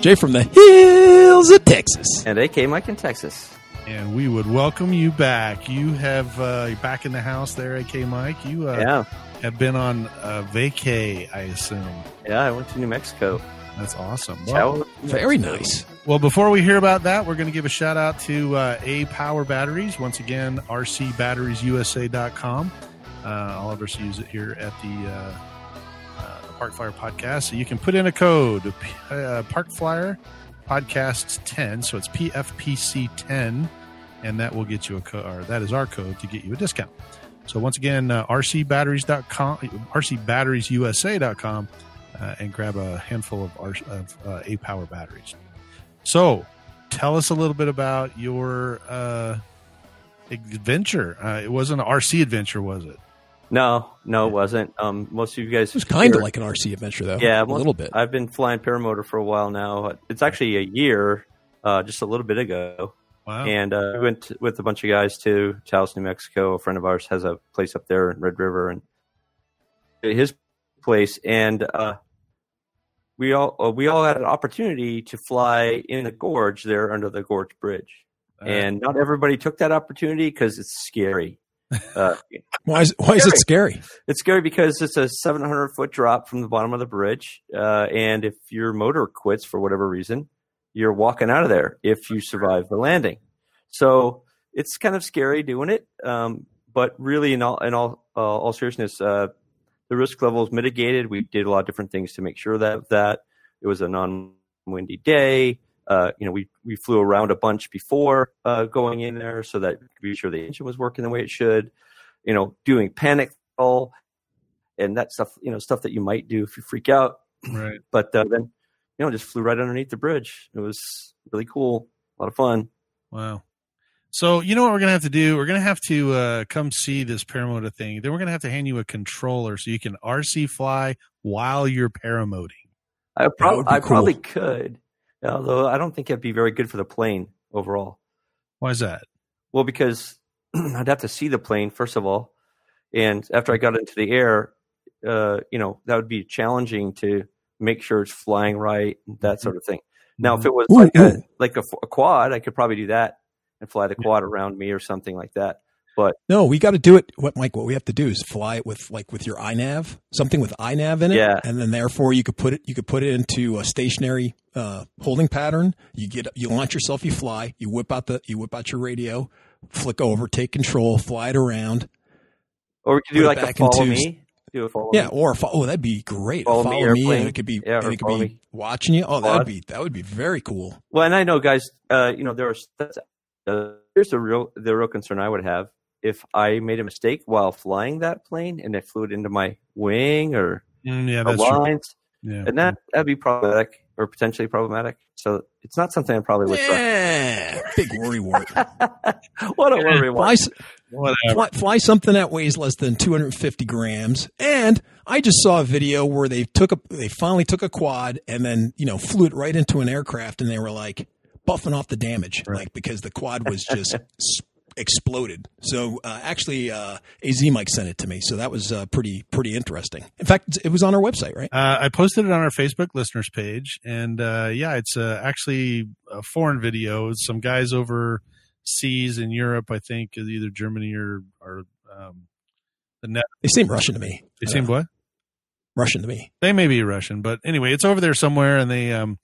Jay from the hills of Texas. And AK Mike in Texas. And we would welcome you back. You have uh, back in the house there, AK Mike. You uh, yeah. have been on uh, vacay, I assume. Yeah, I went to New Mexico. That's awesome. Well, very nice. Well, before we hear about that, we're going to give a shout out to uh, A Power Batteries. Once again, rcbatteriesusa.com. Uh, all of us use it here at the uh, Park Flyer podcast. So you can put in a code, uh, Park Flyer Podcasts 10. So it's PFPC 10, and that will get you a code, or that is our code to get you a discount. So once again, uh, rcbatteries.com, rcbatteriesusa.com, uh, and grab a handful of, R, of uh, A Power batteries. So tell us a little bit about your uh, adventure. Uh, it wasn't an RC adventure, was it? No, no, it wasn't. Um, most of you guys. It was kind of like an RC adventure, though. Yeah, a little bit. I've been flying paramotor for a while now. It's actually a year, uh, just a little bit ago. Wow. And uh, we went with a bunch of guys to Taos, New Mexico. A friend of ours has a place up there in Red River, and his place, and uh, we all uh, we all had an opportunity to fly in the gorge there under the gorge bridge, and not everybody took that opportunity because it's scary. Uh, why is why is it scary? It's scary because it's a 700 foot drop from the bottom of the bridge, uh, and if your motor quits for whatever reason, you're walking out of there if you survive the landing. So it's kind of scary doing it, um, but really, in all in all uh, all seriousness, uh, the risk level is mitigated. We did a lot of different things to make sure that that it was a non windy day. Uh, you know, we, we flew around a bunch before uh, going in there so that could be sure the engine was working the way it should. You know, doing panic control and that stuff. You know, stuff that you might do if you freak out. Right. But uh, then, you know, just flew right underneath the bridge. It was really cool. A lot of fun. Wow. So you know what we're gonna have to do? We're gonna have to uh, come see this paramotor thing. Then we're gonna have to hand you a controller so you can RC fly while you're paramoting. I, prob- I cool. probably could although I don't think it'd be very good for the plane overall. Why is that? Well, because I'd have to see the plane first of all, and after I got into the air, uh, you know, that would be challenging to make sure it's flying right, that mm-hmm. sort of thing. Now, if it was ooh, like ooh. a like a, a, quad, I could probably do that and fly the quad around me or something like that. But no, we got to do it. What Mike? What we have to do is fly it with like with your iNav, something with iNav in it. Yeah. And then therefore you could put it you could put it into a stationary uh, holding pattern. You get you launch yourself, you fly, you whip out the you whip out your radio, flick over, take control, fly it around. Or we could do like a follow into, me. Do a follow yeah, me. or oh, that'd be great. Follow, follow me, me and it could be yeah, and it could be me. watching you. Oh, that'd be that would be very cool. Well, and I know, guys. Uh, you know, there are. Uh, here's the real the real concern I would have if I made a mistake while flying that plane and it flew it into my wing or mm, yeah, that's lines, true. Yeah. and that that'd be problematic or potentially problematic. So it's not something I probably would. Yeah, big worry wart. what a worry fly, fly, fly, something that weighs less than 250 grams. And I just saw a video where they took a they finally took a quad and then you know flew it right into an aircraft and they were like buffing off the damage, right. like because the quad was just exploded. So uh, actually, uh, AZ Mike sent it to me, so that was uh, pretty pretty interesting. In fact, it was on our website, right? Uh, I posted it on our Facebook listeners page, and uh, yeah, it's uh, actually a foreign video. Some guys overseas in Europe, I think, either Germany or or um, the net. They seem Russian to me. They seem what? Russian to me. They may be Russian, but anyway, it's over there somewhere, and they um,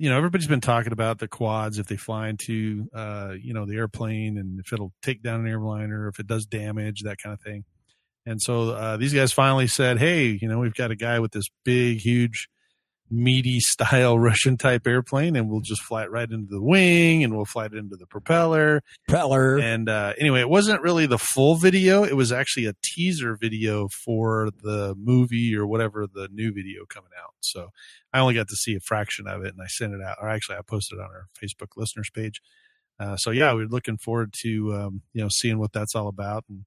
you know, everybody's been talking about the quads if they fly into, uh, you know, the airplane and if it'll take down an airliner, if it does damage, that kind of thing. And so uh, these guys finally said, "Hey, you know, we've got a guy with this big, huge, meaty style Russian type airplane, and we'll just fly it right into the wing, and we'll fly it into the propeller. Propeller. And uh, anyway, it wasn't really the full video; it was actually a teaser video for the movie or whatever the new video coming out. So I only got to see a fraction of it, and I sent it out. Or actually, I posted it on our Facebook listeners page. Uh, so yeah, we're looking forward to um, you know seeing what that's all about, and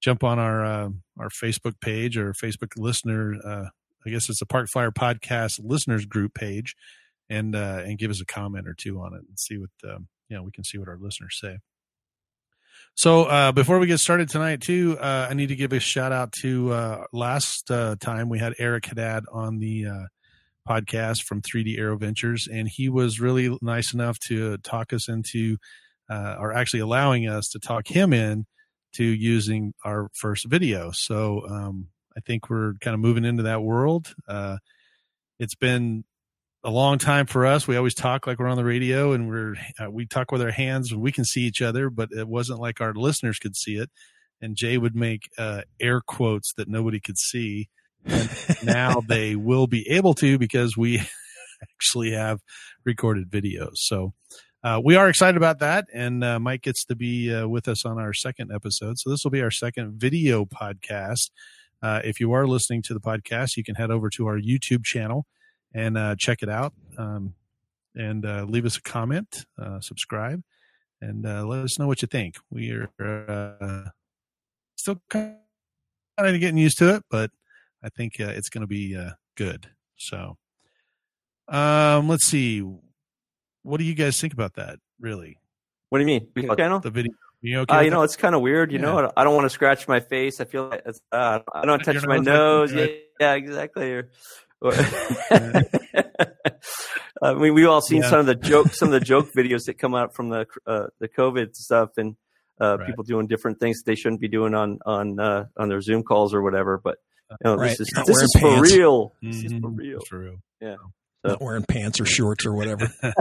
jump on our uh, our Facebook page or Facebook listener. I guess it's a Park Flyer podcast listeners group page, and uh, and give us a comment or two on it and see what um, you know. We can see what our listeners say. So uh, before we get started tonight, too, uh, I need to give a shout out to uh, last uh, time we had Eric Haddad on the uh, podcast from 3D Aero Ventures, and he was really nice enough to talk us into, uh, or actually allowing us to talk him in to using our first video. So um, I think we're kind of moving into that world. Uh, it's been a long time for us. We always talk like we're on the radio, and we're uh, we talk with our hands. We can see each other, but it wasn't like our listeners could see it. And Jay would make uh, air quotes that nobody could see and now they will be able to because we actually have recorded videos. So uh, we are excited about that. And uh, Mike gets to be uh, with us on our second episode. So this will be our second video podcast. Uh, if you are listening to the podcast, you can head over to our YouTube channel and uh, check it out um, and uh, leave us a comment, subscribe, and let us know what you think. We are still kind of getting used to it, but I think uh, it's going to be uh, good. So, um, let's see. What do you guys think about that? Really? What do you mean? The, channel? The video. You, okay uh, you know, it's kind of weird. You yeah. know, I don't want to scratch my face. I feel like it's, uh, I don't touch my nose. Right? Yeah, yeah, exactly. Or, or I mean, we've all seen yeah. some of the joke, some of the joke videos that come out from the uh, the COVID stuff, and uh, right. people doing different things they shouldn't be doing on on uh, on their Zoom calls or whatever. But you know, right. this is this is for real. Mm-hmm. This is for real. For real. Yeah. So. Not wearing pants or shorts or whatever.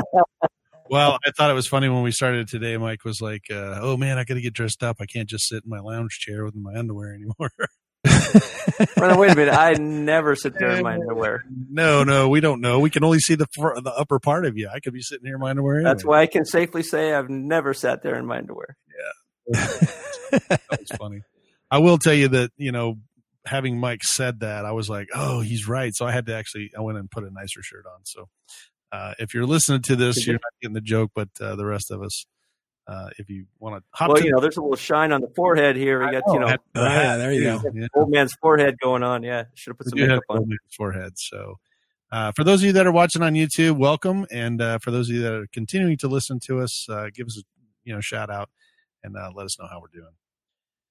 well, I thought it was funny when we started today. Mike was like, uh, "Oh man, I got to get dressed up. I can't just sit in my lounge chair with my underwear anymore." wait a minute! I never sit there in my underwear. No, no, we don't know. We can only see the the upper part of you. I could be sitting here in my underwear. Anyway. That's why I can safely say I've never sat there in my underwear. Yeah, that was funny. I will tell you that you know having Mike said that, I was like, oh, he's right. So I had to actually, I went and put a nicer shirt on. So uh, if you're listening to this, you're not getting the joke, but uh, the rest of us, uh, if you want to hop, well, you know, there's a little shine on the forehead here. We got, you know, yeah, there you go, yeah. old man's forehead going on. Yeah, should have put some makeup on. Old man's forehead. So. Uh, for those of you that are watching on YouTube, welcome, and uh, for those of you that are continuing to listen to us, uh, give us a you know shout out and let us know how we're doing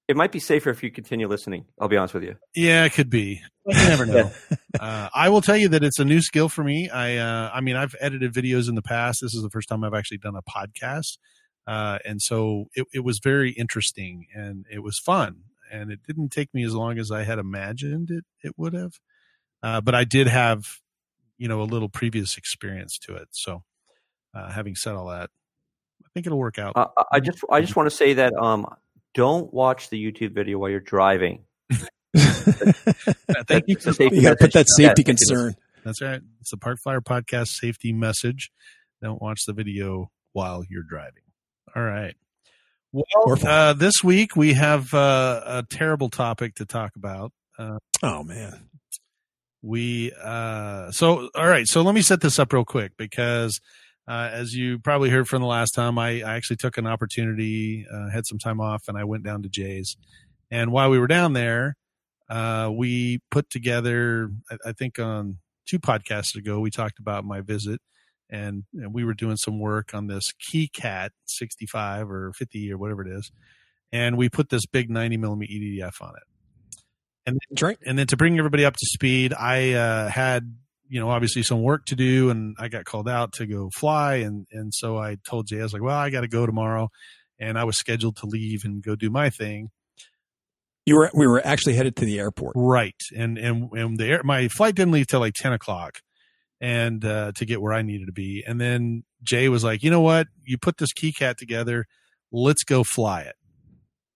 it might be safer if you continue listening. I'll be honest with you. Yeah, it could be. You never know. uh, I will tell you that it's a new skill for me. I, uh, I mean, I've edited videos in the past. This is the first time I've actually done a podcast, uh, and so it, it was very interesting and it was fun. And it didn't take me as long as I had imagined it it would have, uh, but I did have, you know, a little previous experience to it. So, uh, having said all that, I think it'll work out. Uh, I just I just want to say that um, don't watch the YouTube video while you're driving. Thank you. You got to put that safety yeah, concern. That's right. It's the Park Flyer podcast safety message. Don't watch the video while you're driving. All right. Well, uh, this week we have uh, a terrible topic to talk about. Uh, oh man. We uh, so all right. So let me set this up real quick because uh, as you probably heard from the last time, I, I actually took an opportunity, uh, had some time off, and I went down to Jay's. And while we were down there, uh, we put together, I, I, think on two podcasts ago, we talked about my visit, and, and we were doing some work on this KeyCat 65 or 50 or whatever it is. And we put this big 90 millimeter EDF on it. And, right. and then to bring everybody up to speed, I uh, had you know, obviously some work to do and I got called out to go fly. And, and so I told Jay, I was like, well, I got to go tomorrow. And I was scheduled to leave and go do my thing. You were, we were actually headed to the airport. Right. And, and, and the air, my flight didn't leave till like 10 o'clock and, uh, to get where I needed to be. And then Jay was like, you know what? You put this key cat together. Let's go fly it.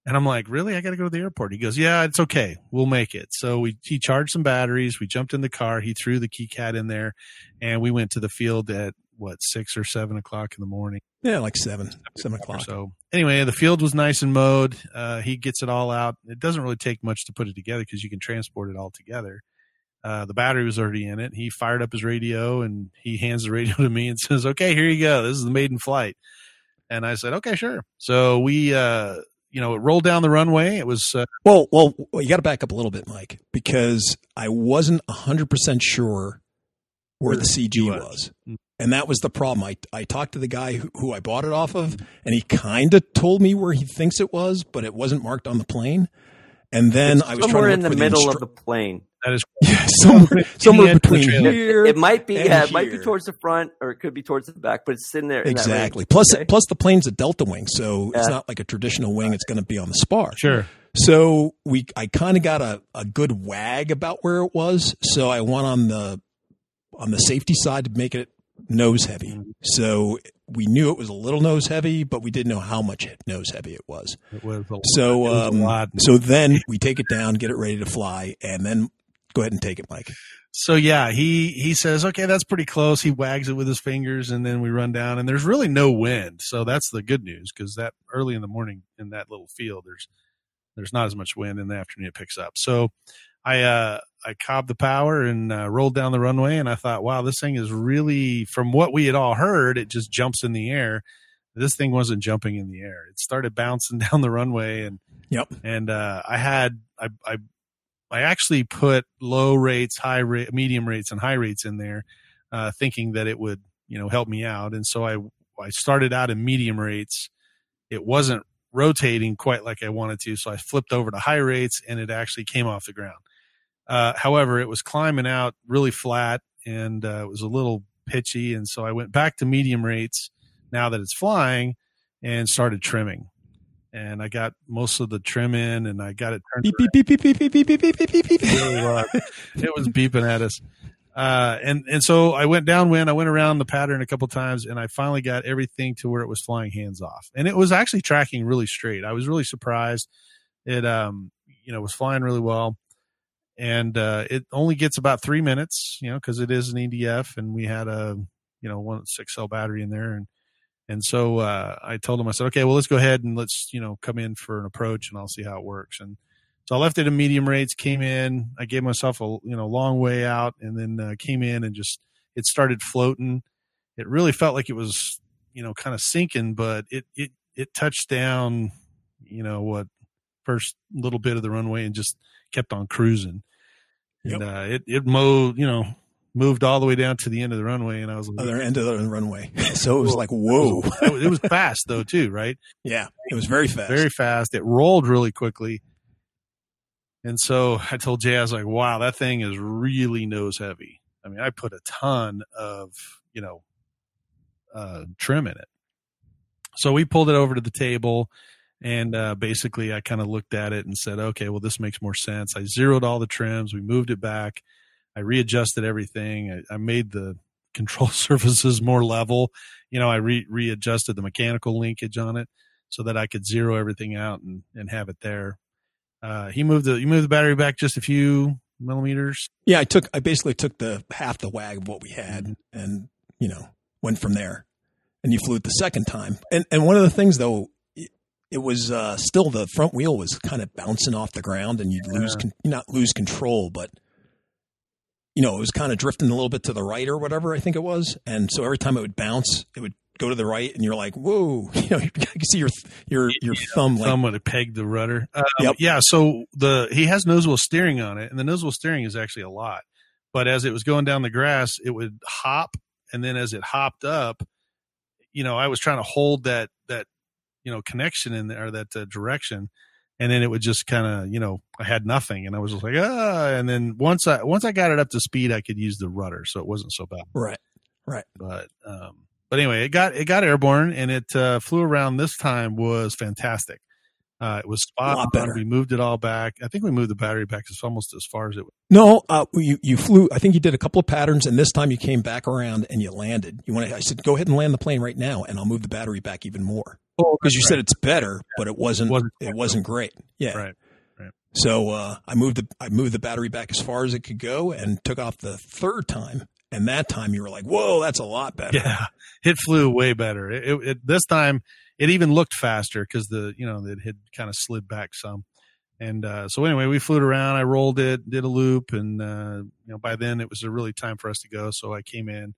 And I'm like, really? I got to go to the airport. He goes, yeah, it's okay. We'll make it. So we, he charged some batteries. We jumped in the car. He threw the KeyCat in there and we went to the field at what, six or seven o'clock in the morning. Yeah, like seven, seven o'clock. So anyway, the field was nice and mowed. Uh, he gets it all out. It doesn't really take much to put it together because you can transport it all together. Uh, the battery was already in it. He fired up his radio and he hands the radio to me and says, okay, here you go. This is the maiden flight. And I said, okay, sure. So we, uh, you know, it rolled down the runway. It was, uh, well, well, you got to back up a little bit, Mike, because I wasn't hundred percent sure where the CG was. was. Mm. And that was the problem. I, I talked to the guy who, who I bought it off of, and he kind of told me where he thinks it was, but it wasn't marked on the plane. And then it's I was somewhere in the middle instru- of the plane. That is yeah, somewhere, somewhere between here. It might be yeah, it might be towards the front or it could be towards the back, but it's sitting there. In exactly. Plus, okay. plus the plane's a delta wing, so yeah. it's not like a traditional wing. It's going to be on the spar. Sure. So we, I kind of got a, a good wag about where it was. So I went on the on the safety side to make it nose heavy. Mm-hmm. So we knew it was a little nose heavy, but we didn't know how much nose heavy it was. It was so um, so then we take it down, get it ready to fly, and then go ahead and take it, Mike. So yeah, he he says, okay, that's pretty close. He wags it with his fingers, and then we run down, and there's really no wind. So that's the good news because that early in the morning in that little field, there's there's not as much wind. In the afternoon, it picks up. So I uh, I cobbed the power and uh, rolled down the runway, and I thought, wow, this thing is really from what we had all heard, it just jumps in the air. This thing wasn't jumping in the air; it started bouncing down the runway, and yep. And uh, I had I, I I actually put low rates, high rate, medium rates, and high rates in there, uh, thinking that it would you know help me out, and so I I started out in medium rates. It wasn't rotating quite like I wanted to, so I flipped over to high rates, and it actually came off the ground. Uh, however, it was climbing out really flat and uh, it was a little pitchy. And so I went back to medium rates now that it's flying and started trimming. And I got most of the trim in and I got it turned. Beep, beep, beep, beep, beep, beep, beep, beep, beep, beep, beep, beep. It was beeping at us. Uh, and, and so I went downwind. I went around the pattern a couple times and I finally got everything to where it was flying hands off. And it was actually tracking really straight. I was really surprised. It, um, you know, was flying really well and uh, it only gets about three minutes, you know, because it is an EDF, and we had a you know one six cell battery in there, and and so uh, I told him I said, okay, well let's go ahead and let's you know come in for an approach, and I'll see how it works, and so I left it at medium rates, came in, I gave myself a you know long way out, and then uh, came in and just it started floating. It really felt like it was you know kind of sinking, but it it it touched down, you know what first little bit of the runway and just kept on cruising and yep. uh, it it mowed, you know, moved all the way down to the end of the runway, and I was like, other end of the runway. so it was like, whoa! it, was, it was fast though, too, right? Yeah, it was very fast, very fast. It rolled really quickly, and so I told Jay, I was like, wow, that thing is really nose heavy. I mean, I put a ton of you know uh, trim in it. So we pulled it over to the table and uh, basically, I kind of looked at it and said, okay, well, this makes more sense. I zeroed all the trims, we moved it back, I readjusted everything, I, I made the control surfaces more level. You know, I re- readjusted the mechanical linkage on it so that I could zero everything out and, and have it there. Uh, he moved the he moved the battery back just a few millimeters. Yeah, I took I basically took the half the wag of what we had mm-hmm. and you know went from there. And you flew it the second time. And and one of the things though it was uh, still the front wheel was kind of bouncing off the ground, and you'd yeah. lose con- not lose control, but you know it was kind of drifting a little bit to the right or whatever I think it was, and so every time it would bounce, it would go to the right, and you're like, whoa, you know, you can see your your your yeah, thumb like, thumb would have pegged the rudder. Um, yep. Yeah, so the he has nose wheel steering on it, and the nose wheel steering is actually a lot, but as it was going down the grass, it would hop, and then as it hopped up, you know, I was trying to hold that that you know connection in there that uh, direction and then it would just kind of you know i had nothing and i was just like ah and then once i once i got it up to speed i could use the rudder so it wasn't so bad. Right right. But um but anyway it got it got airborne and it uh, flew around this time was fantastic uh, it was spot on. We moved it all back. I think we moved the battery back as almost as far as it. Was. No, uh, you you flew. I think you did a couple of patterns, and this time you came back around and you landed. You want? I said, go ahead and land the plane right now, and I'll move the battery back even more. Oh, because you said it's better, but it wasn't. Wasn't it wasn't great. Yeah. Right. So uh, I moved the I moved the battery back as far as it could go and took off the third time. And that time you were like, "Whoa, that's a lot better." Yeah, it flew way better. It, it, it this time it even looked faster because the you know it had kind of slid back some. And uh, so anyway, we flew it around. I rolled it, did a loop, and uh, you know by then it was a really time for us to go. So I came in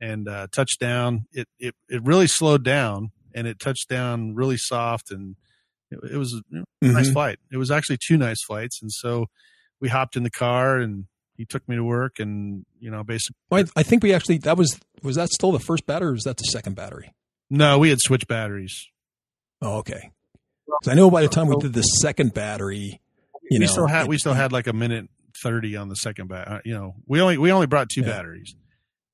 and uh, touched down. It it it really slowed down, and it touched down really soft, and it, it was a nice Mhm. flight. It was actually two nice flights, and so we hopped in the car and he took me to work, and you know basically Well, I, I think we actually that was was that still the first battery or was that the second battery? No, we had switched batteries. Oh, okay. I know by the time we did the second battery, you we know, still had it- we still had like a minute thirty on the second bat. Uh, you know, we only we only brought two Yeah. batteries.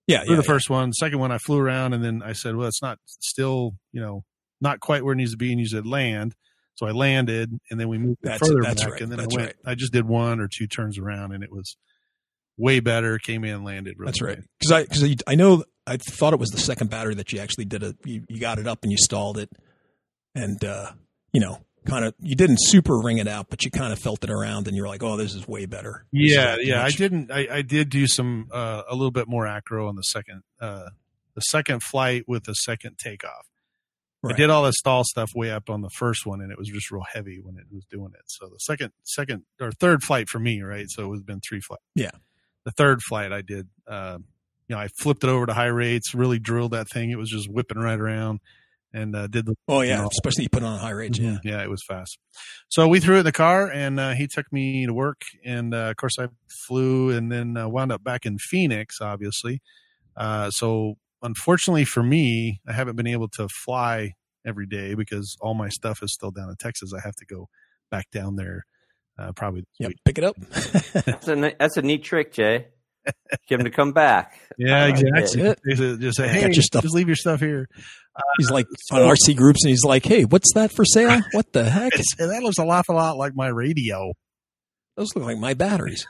yeah, yeah, the yeah. first one, second one, I flew around and then I said, "Well, it's not still you know not quite where it needs to be." And you said land, so I landed and then we moved That's- further that's back right, and then that's I went. I just did one or two turns around and it was way better. Came in, landed. Really That's right. Because I because I know I thought it was the second battery that you actually did a you, you got it up and you stalled it, and uh, you know kind of you didn't super ring it out, but you kind of felt it around and you're like, oh, this is way better. This is Yeah, yeah. I didn't. I, I did do some uh, a little bit more acro on the second uh, the second flight with the second takeoff. Right. I did all that stall stuff way up on the first one, and it was just real heavy when it was doing it. So the second, second or third flight for me, right? So it was been three flights. Yeah. The third flight I did, uh, you know, I flipped it over to high rates, really drilled that thing. It was just whipping right around, and uh, did the Oh yeah, know. especially you put on high range. Yeah. yeah, it was fast. So we threw it in the car, and uh, he took me to work. And uh, of course, I flew, and then uh, wound up back in Phoenix, obviously. Uh, so unfortunately for me, I haven't been able to fly every day because all my stuff is still down in Texas. I have to go back down there uh, probably this Yep. Pick it up. That's a ni- that's a neat trick, Jay. Get him to come back. Yeah, exactly. it. Just, just say, hey, your just leave your stuff here. he's like so- on RC groups and he's like, hey, what's that for sale? What the heck? It's, that looks a lot, a lot like my radio. Those look like my batteries.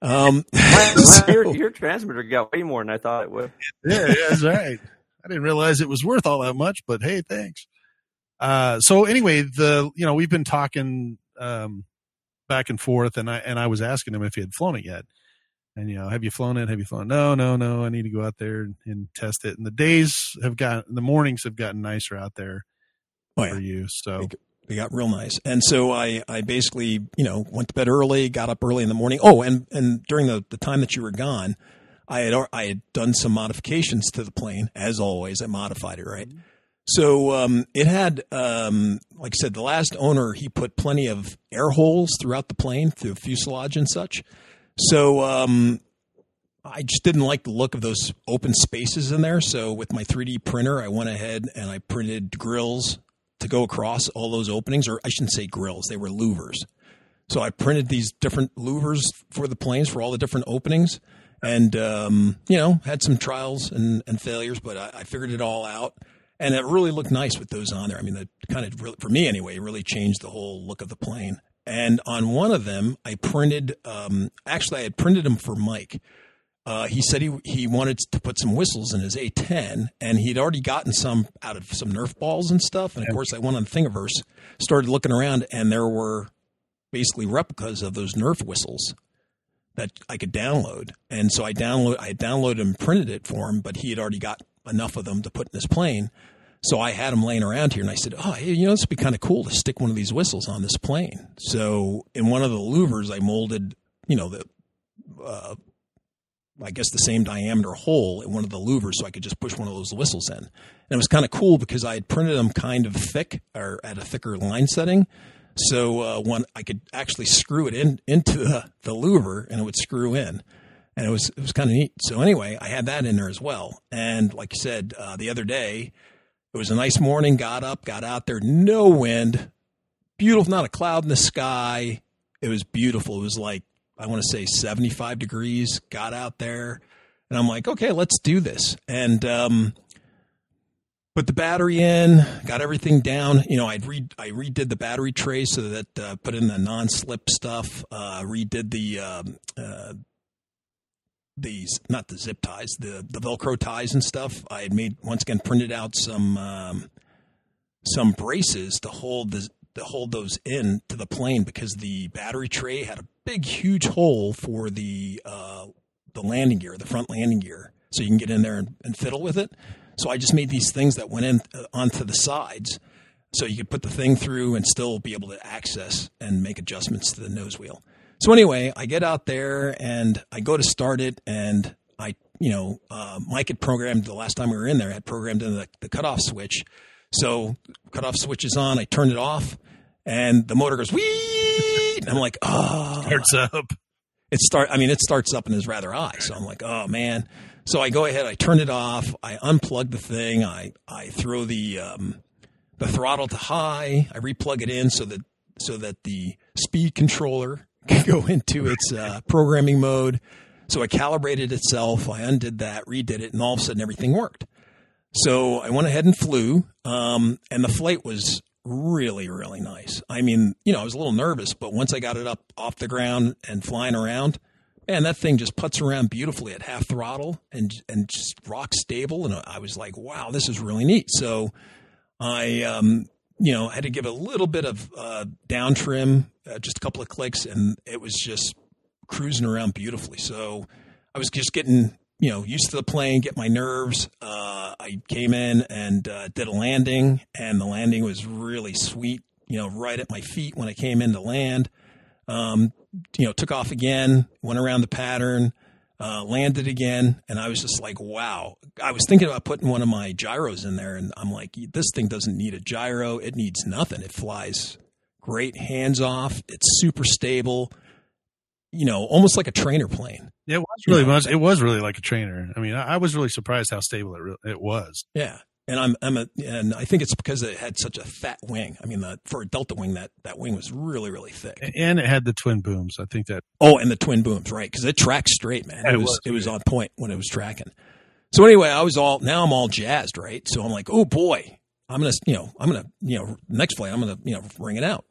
Um, your, so- your transmitter got way more than I thought it would. yeah, yeah, that's right. I didn't realize it was worth all that much, but hey, thanks. Uh, so anyway, the you know we've been talking um, back and forth, and I and I was asking him if he had flown it yet, and you know, have you flown it? Have you flown? No, no, no. I need to go out there and, and test it. And the days have gotten, the mornings have gotten nicer out there Oh, yeah. for you. So they got real nice. And so I, I basically, you know, went to bed early, got up early in the morning. Oh, and, and during the, the time that you were gone, I had, I had done some modifications to the plane. As always, I modified it, right? Mm-hmm. So, um, it had, um, like I said, the last owner, he put plenty of air holes throughout the plane through fuselage and such. So, um, I just didn't like the look of those open spaces in there. So with my 3D printer, I went ahead and I printed grills to go across all those openings, or I shouldn't say grills, they were louvers. So I printed these different louvers for the planes for all the different openings, and um, you know had some trials and, and failures, but I, I figured it all out, and it really looked nice with those on there. I mean, that kind of really, for me anyway, really changed the whole look of the plane. And on one of them, I printed. Um, actually, I had printed them for Mike. Uh, he said he he wanted to put some whistles in his A10, and he'd already gotten some out of some Nerf balls and stuff. And of course, I went on Thingiverse, started looking around, and there were basically replicas of those Nerf whistles that I could download. And so I download I downloaded and printed it for him, but he had already got enough of them to put in his plane. So I had them laying around here, and I said, "Oh, hey, you know, this would be kind of cool to stick one of these whistles on this plane." So in one of the louvers, I molded, you know, the uh, I guess the same diameter hole in one of the louvers so I could just push one of those whistles in. And it was kind of cool because I had printed them kind of thick or at a thicker line setting. So uh, one I could actually screw it in into the, the louver and it would screw in. And it was it was kind of neat. So anyway, I had that in there as well. And like you said, uh, the other day, it was a nice morning, got up, got out there, no wind, beautiful, not a cloud in the sky. It was beautiful. It was like I want to say 75 degrees, got out there, and I'm like, okay, let's do this. And um, put the battery in, got everything down. You know, I re I redid the battery tray so that uh, put in the non-slip stuff. Uh, redid the um, uh, these not the zip ties, the the Velcro ties and stuff. I had made once again printed out some um, some braces to hold the to hold those in to the plane because the battery tray had a big, huge hole for the uh, the landing gear, the front landing gear, so you can get in there and, and fiddle with it. So I just made these things that went in uh, onto the sides, so you could put the thing through and still be able to access and make adjustments to the nose wheel. So anyway, I get out there and I go to start it, and I, you know, uh, Mike had programmed the last time we were in there, had programmed in the, the cutoff switch. So cutoff switch is on. I turn it off, and the motor goes wee. And I'm like, oh, Starts up. it start. I mean, it starts up and is rather high. So I'm like, oh man. So I go ahead. I turn it off. I unplug the thing. I I throw the um, the throttle to high. I replug it in so that so that the speed controller go into its uh, programming mode. So I calibrated itself. I undid that, redid it, and all of a sudden everything worked. So I went ahead and flew, um, and the flight was really, really nice. I mean, you know, I was a little nervous, but once I got it up off the ground and flying around, man, that thing just puts around beautifully at half throttle and and just rock stable. And I was like, wow, this is really neat. So I, um, you know, had to give a little bit of uh, down trim, uh, just a couple of clicks, and it was just cruising around beautifully. So I was just getting you know, used to the plane, get my nerves. Uh, I came in and uh, did a landing, and the landing was really sweet. You know, right at my feet when I came in to land. Um, you know, took off again, went around the pattern, uh, landed again, and I was just like, wow. I was thinking about putting one of my gyros in there, and I'm like, this thing doesn't need a gyro. It needs nothing. It flies great, hands off. It's super stable. You know, almost like a trainer plane. It was really much. It was really like a trainer. I mean, I, I was really surprised how stable it re- it was. Yeah, and I'm I'm a and I think it's because it had such a fat wing. I mean, the, for a Delta wing, that that wing was really really thick. And it had the twin booms. I think that Oh, and the twin booms, right? Because it tracks straight, man. It it was was it was on point when it was tracking. So anyway, I was all now I'm all jazzed, right? So I'm like, oh boy, I'm gonna you know I'm gonna you know next flight I'm gonna you know ring it out.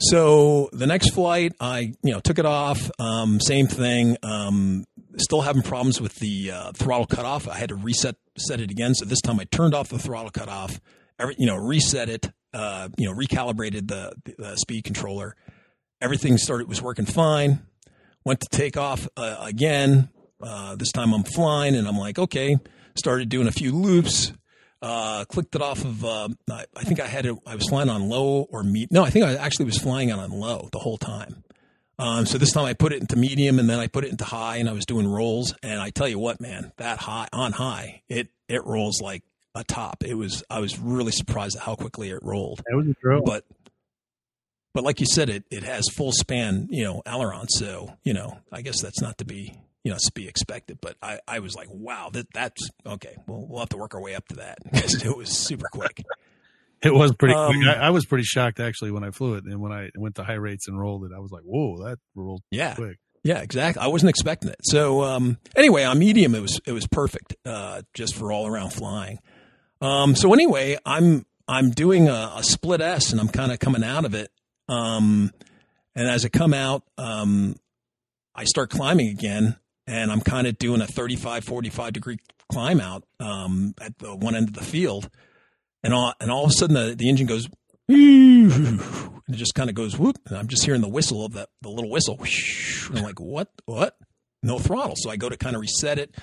So the next flight, I you know took it off. Um, same thing. Um, still having problems with the uh, throttle cutoff. I had to reset set it again. So this time I turned off the throttle cutoff. Every you know reset it. Uh, you know recalibrated the, the speed controller. Everything started was working fine. Went to take off uh, again. Uh, this time I'm flying, and I'm like, okay. Started doing a few loops. Uh, clicked it off of. Uh, I, I think I had it. I was flying on low or meet. No, I think I actually was flying on low the whole time. Um, so this time I put it into medium, and then I put it into high, and I was doing rolls. And I tell you what, man, that high on high, it it rolls like a top. It was. I was really surprised at how quickly it rolled it was a drill. but but like you said, it it has full span, you know, aileron. So you know, I guess that's not to be you know to be expected. But I I was like, wow, that that's okay. Well, we'll have to work our way up to that because it was super quick. It was pretty. Um, quick. I, I was pretty shocked actually when I flew it, and when I went to high rates and rolled it, I was like, "Whoa, that rolled Yeah, quick." yeah, exactly. I wasn't expecting it. So um, anyway, on medium, it was it was perfect, uh, just for all around flying. Um, so anyway, I'm I'm doing a, a split S, and I'm kind of coming out of it. Um, and as I come out, um, I start climbing again, and I'm kind of doing a 35, 45 degree climb out um, at the one end of the field, and all and all of a sudden the, the engine goes. And it just kind of goes whoop, and I'm just hearing the whistle of that the little whistle. And I'm like, what? What? No throttle. So I go to kind of reset it,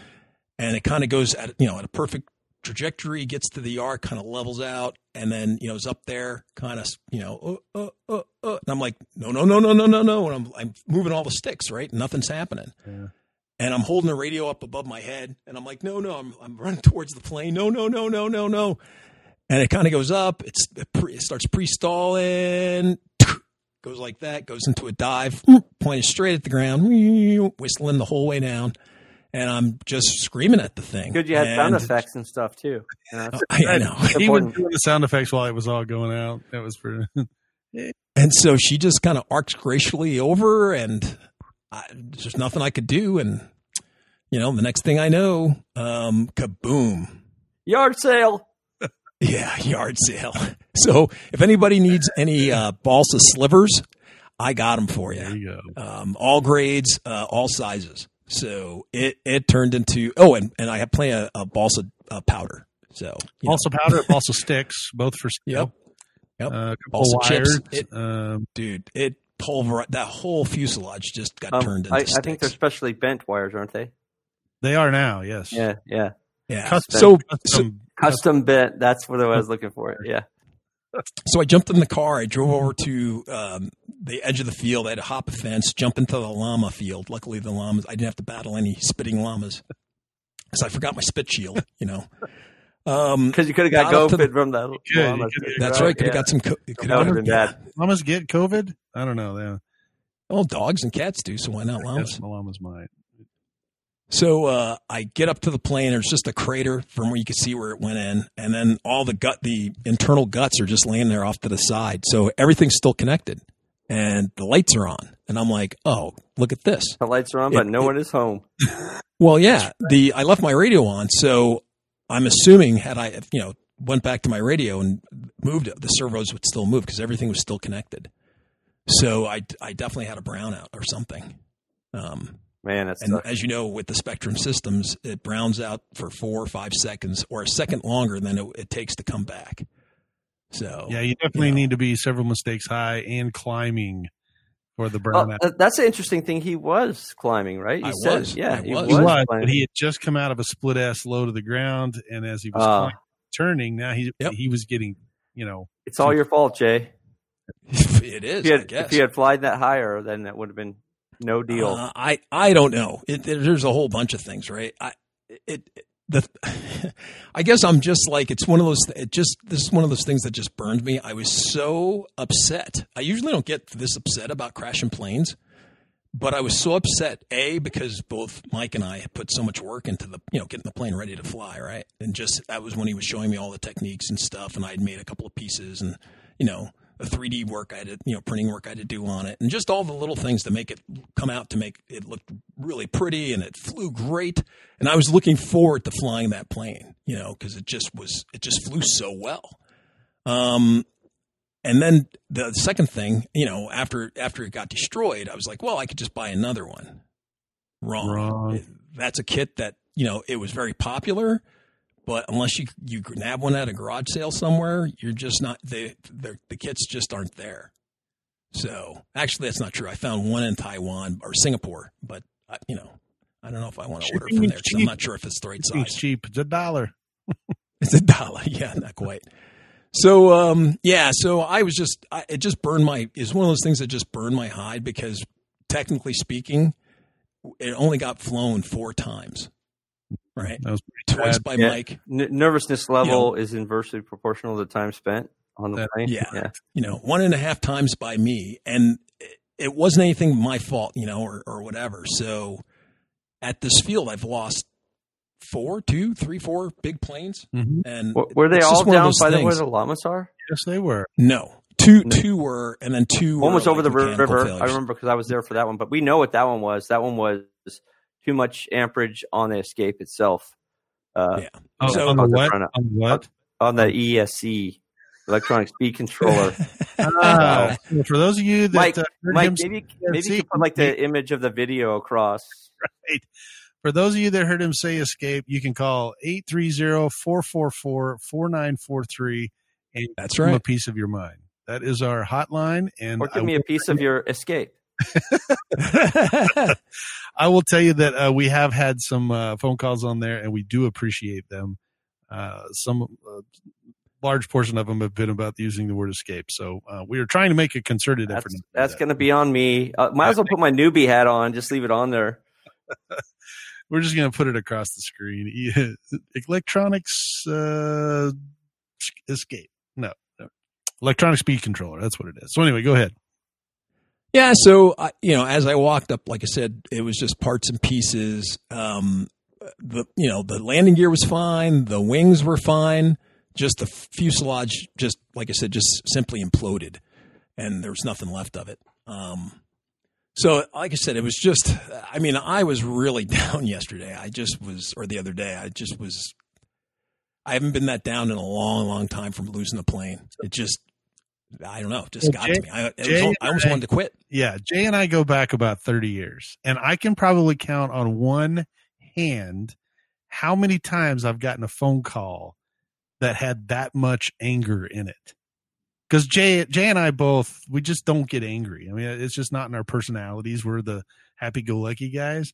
and it kind of goes at you know at a perfect trajectory, gets to the arc, kind of levels out, and then you know is up there, kind of you know, uh, uh, uh, uh, and I'm like, no, no, no, no, no, no, no, and I'm I'm moving all the sticks, right? Nothing's happening. Yeah. And I'm holding the radio up above my head, and I'm like, no, no, I'm I'm running towards the plane. No, no, no, no, no, no. And it kind of goes up. It's it, pre, it starts pre-stalling, goes like that, goes into a dive, pointed straight at the ground, whistling the whole way down, and I'm just screaming at the thing. Good, you had sound effects and stuff too. You know? I, I know. That's Even doing the sound effects while it was all going out, that was pretty. And so she just kind of arcs gracefully over, and I, there's nothing I could do. And you know, the next thing I know, um, kaboom. Yard sale. Yeah, yard sale. So if anybody needs any uh, balsa slivers, I got them for there you. you go. Um, all grades, uh, all sizes. So it, it turned into oh, and, and I have plenty of, of balsa uh, powder. So balsa know, powder, balsa sticks, both for Yep. Yep. uh, a couple of chips. wires. It- um, dude. It pulverized that whole fuselage just got Um, turned into I, I think they're specially bent wires, aren't they? they are now, yes. Yeah, yeah. yeah. Custom, so, so custom, Custom bent. That's what I was looking for. Yeah. so I jumped in the car. I drove over to um, the edge of the field. I had to hop a fence, jump into the llama field. Luckily, the llamas, I didn't have to battle any spitting llamas because I forgot my spit shield, you know. Um, Because you could have got Got up to COVID from that. you llama. could've- that's right. Could have Yeah. got some. Co- could That would have have been bad. llamas get COVID? I don't know. Yeah. Oh, dogs and cats do. So why not llamas? Yes, llamas might. So uh, I get up to the plane. There's just a crater from where you can see where it went in, and then all the gut, the internal guts are just laying there off to the side. So everything's still connected, and the lights are on. And I'm like, oh, look at this. The lights are on, but no it- one is home. Well, yeah, the I left my radio on, so I'm assuming had I, you know, went back to my radio and moved it, the servos would still move because everything was still connected. So I, I definitely had a brownout or something. Um, Man, that's and as you know, with the Spektrum systems, it browns out for four or five seconds, or a second longer than it, it takes to come back. So Yeah, you definitely you know. need to be several mistakes high and climbing for the Well, burnout. uh, that's an interesting thing. He was climbing, right? He I said, was. Yeah, I he was. was. he was, but he had just come out of a split S low to the ground, and as he was Ah. climbing, turning, now he Yep. he was getting, you know, it's all your fault, Jay. it is. If you I had, guess. if you had flied that higher, then that would have been no deal. Uh, I I don't know. It, there- there's a whole bunch of things, right? I it, it the I guess I'm just like it's one of those. It just this is one of those things that just burned me. I was so upset. I usually don't get this upset about crashing planes, but I was so upset. A because both Mike and I had put so much work into the you know getting the plane ready to fly, right? And just that was when he was showing me all the techniques and stuff, and I had made a couple of pieces and you know the 3D work I had, to, you know, printing work I had to do on it, and just all the little things to make it come out to make it look really pretty, and it flew great. And I was looking forward to flying that plane, you know, because it just was, it just flew so well. Um, and then the second thing, you know, after after it got destroyed, I was like, well, I could just buy another one. Wrong. Wrong. That's a kit that you know it was very popular, but unless you you nab one at a garage sale somewhere, you're just not they're- the kits just aren't there. So actually, that's not true. I found one in Taiwan or Singapore, but I, you know, I don't know if I want to order from there. I'm not sure if it's the right it's size. cheap. It's a dollar. It's a dollar. Yeah, not quite. So, um, yeah, so I was just, I, it just burned my, it's one of those things that just burned my hide because technically speaking, it only got flown four times, right? That was pretty Twice bad. by Yeah. Mike, N- nervousness level is inversely proportional to the time spent on the That- plane. yeah. yeah. you know, one and a half times by me. And it, it wasn't anything my fault, you know, or, or whatever. So at this field, I've lost four, two, three, four big planes. Mhm. And W- Were they all down those by the where the llamas are? Yes, they were. No, two, No. two were, and then two One were was over like the mechanical river. I remember because I was there for that one. But we know what that one was. That one was too much amperage on the escape itself. Uh, Yeah. Oh, So- on the Oh, the what? front- On what? On the ESC, electronic speed controller. Well, for those of you that Mike, uh, Mike, maybe maybe you could put like the image of the video across. say- for those of you that heard him say escape, you can call 830-444-4943 and That's give him a piece of your mind. That is our hotline, and Or I give me a piece of your escape. I will tell you that uh, we have had some uh, phone calls on there, and we do appreciate them. Uh, some uh, large portion of them have been about using the word escape, so uh, we are trying to make a concerted That's effort. that's that. going to be on me. Uh, might as well put my newbie hat on. Just leave it on there. We're just going to put it across the screen. Electronics uh, escape. No, no, electronic speed controller. That's what it is. So anyway, go ahead. Yeah. So, I, you know, as I walked up, like I said, it was just parts and pieces. Um, the, you know, the landing gear was fine. The wings were fine. Just the fuselage, just like I said, just simply imploded and there was nothing left of it. Um, so, like I said, it was just, I mean, I was really down yesterday. I just was, or the other day, I just was, I haven't been that down in a long, long time from losing a plane. It just, I don't know, just Well, got Jay- to me. I, was I almost I- wanted to quit. Yeah, Jay and I go back about 30 years, and I can probably count on one hand how many times I've gotten a phone call that had that much anger in it. because Jay Jay and I both we just don't get angry. I mean, it's just not in our personalities. We're the happy-go-lucky guys.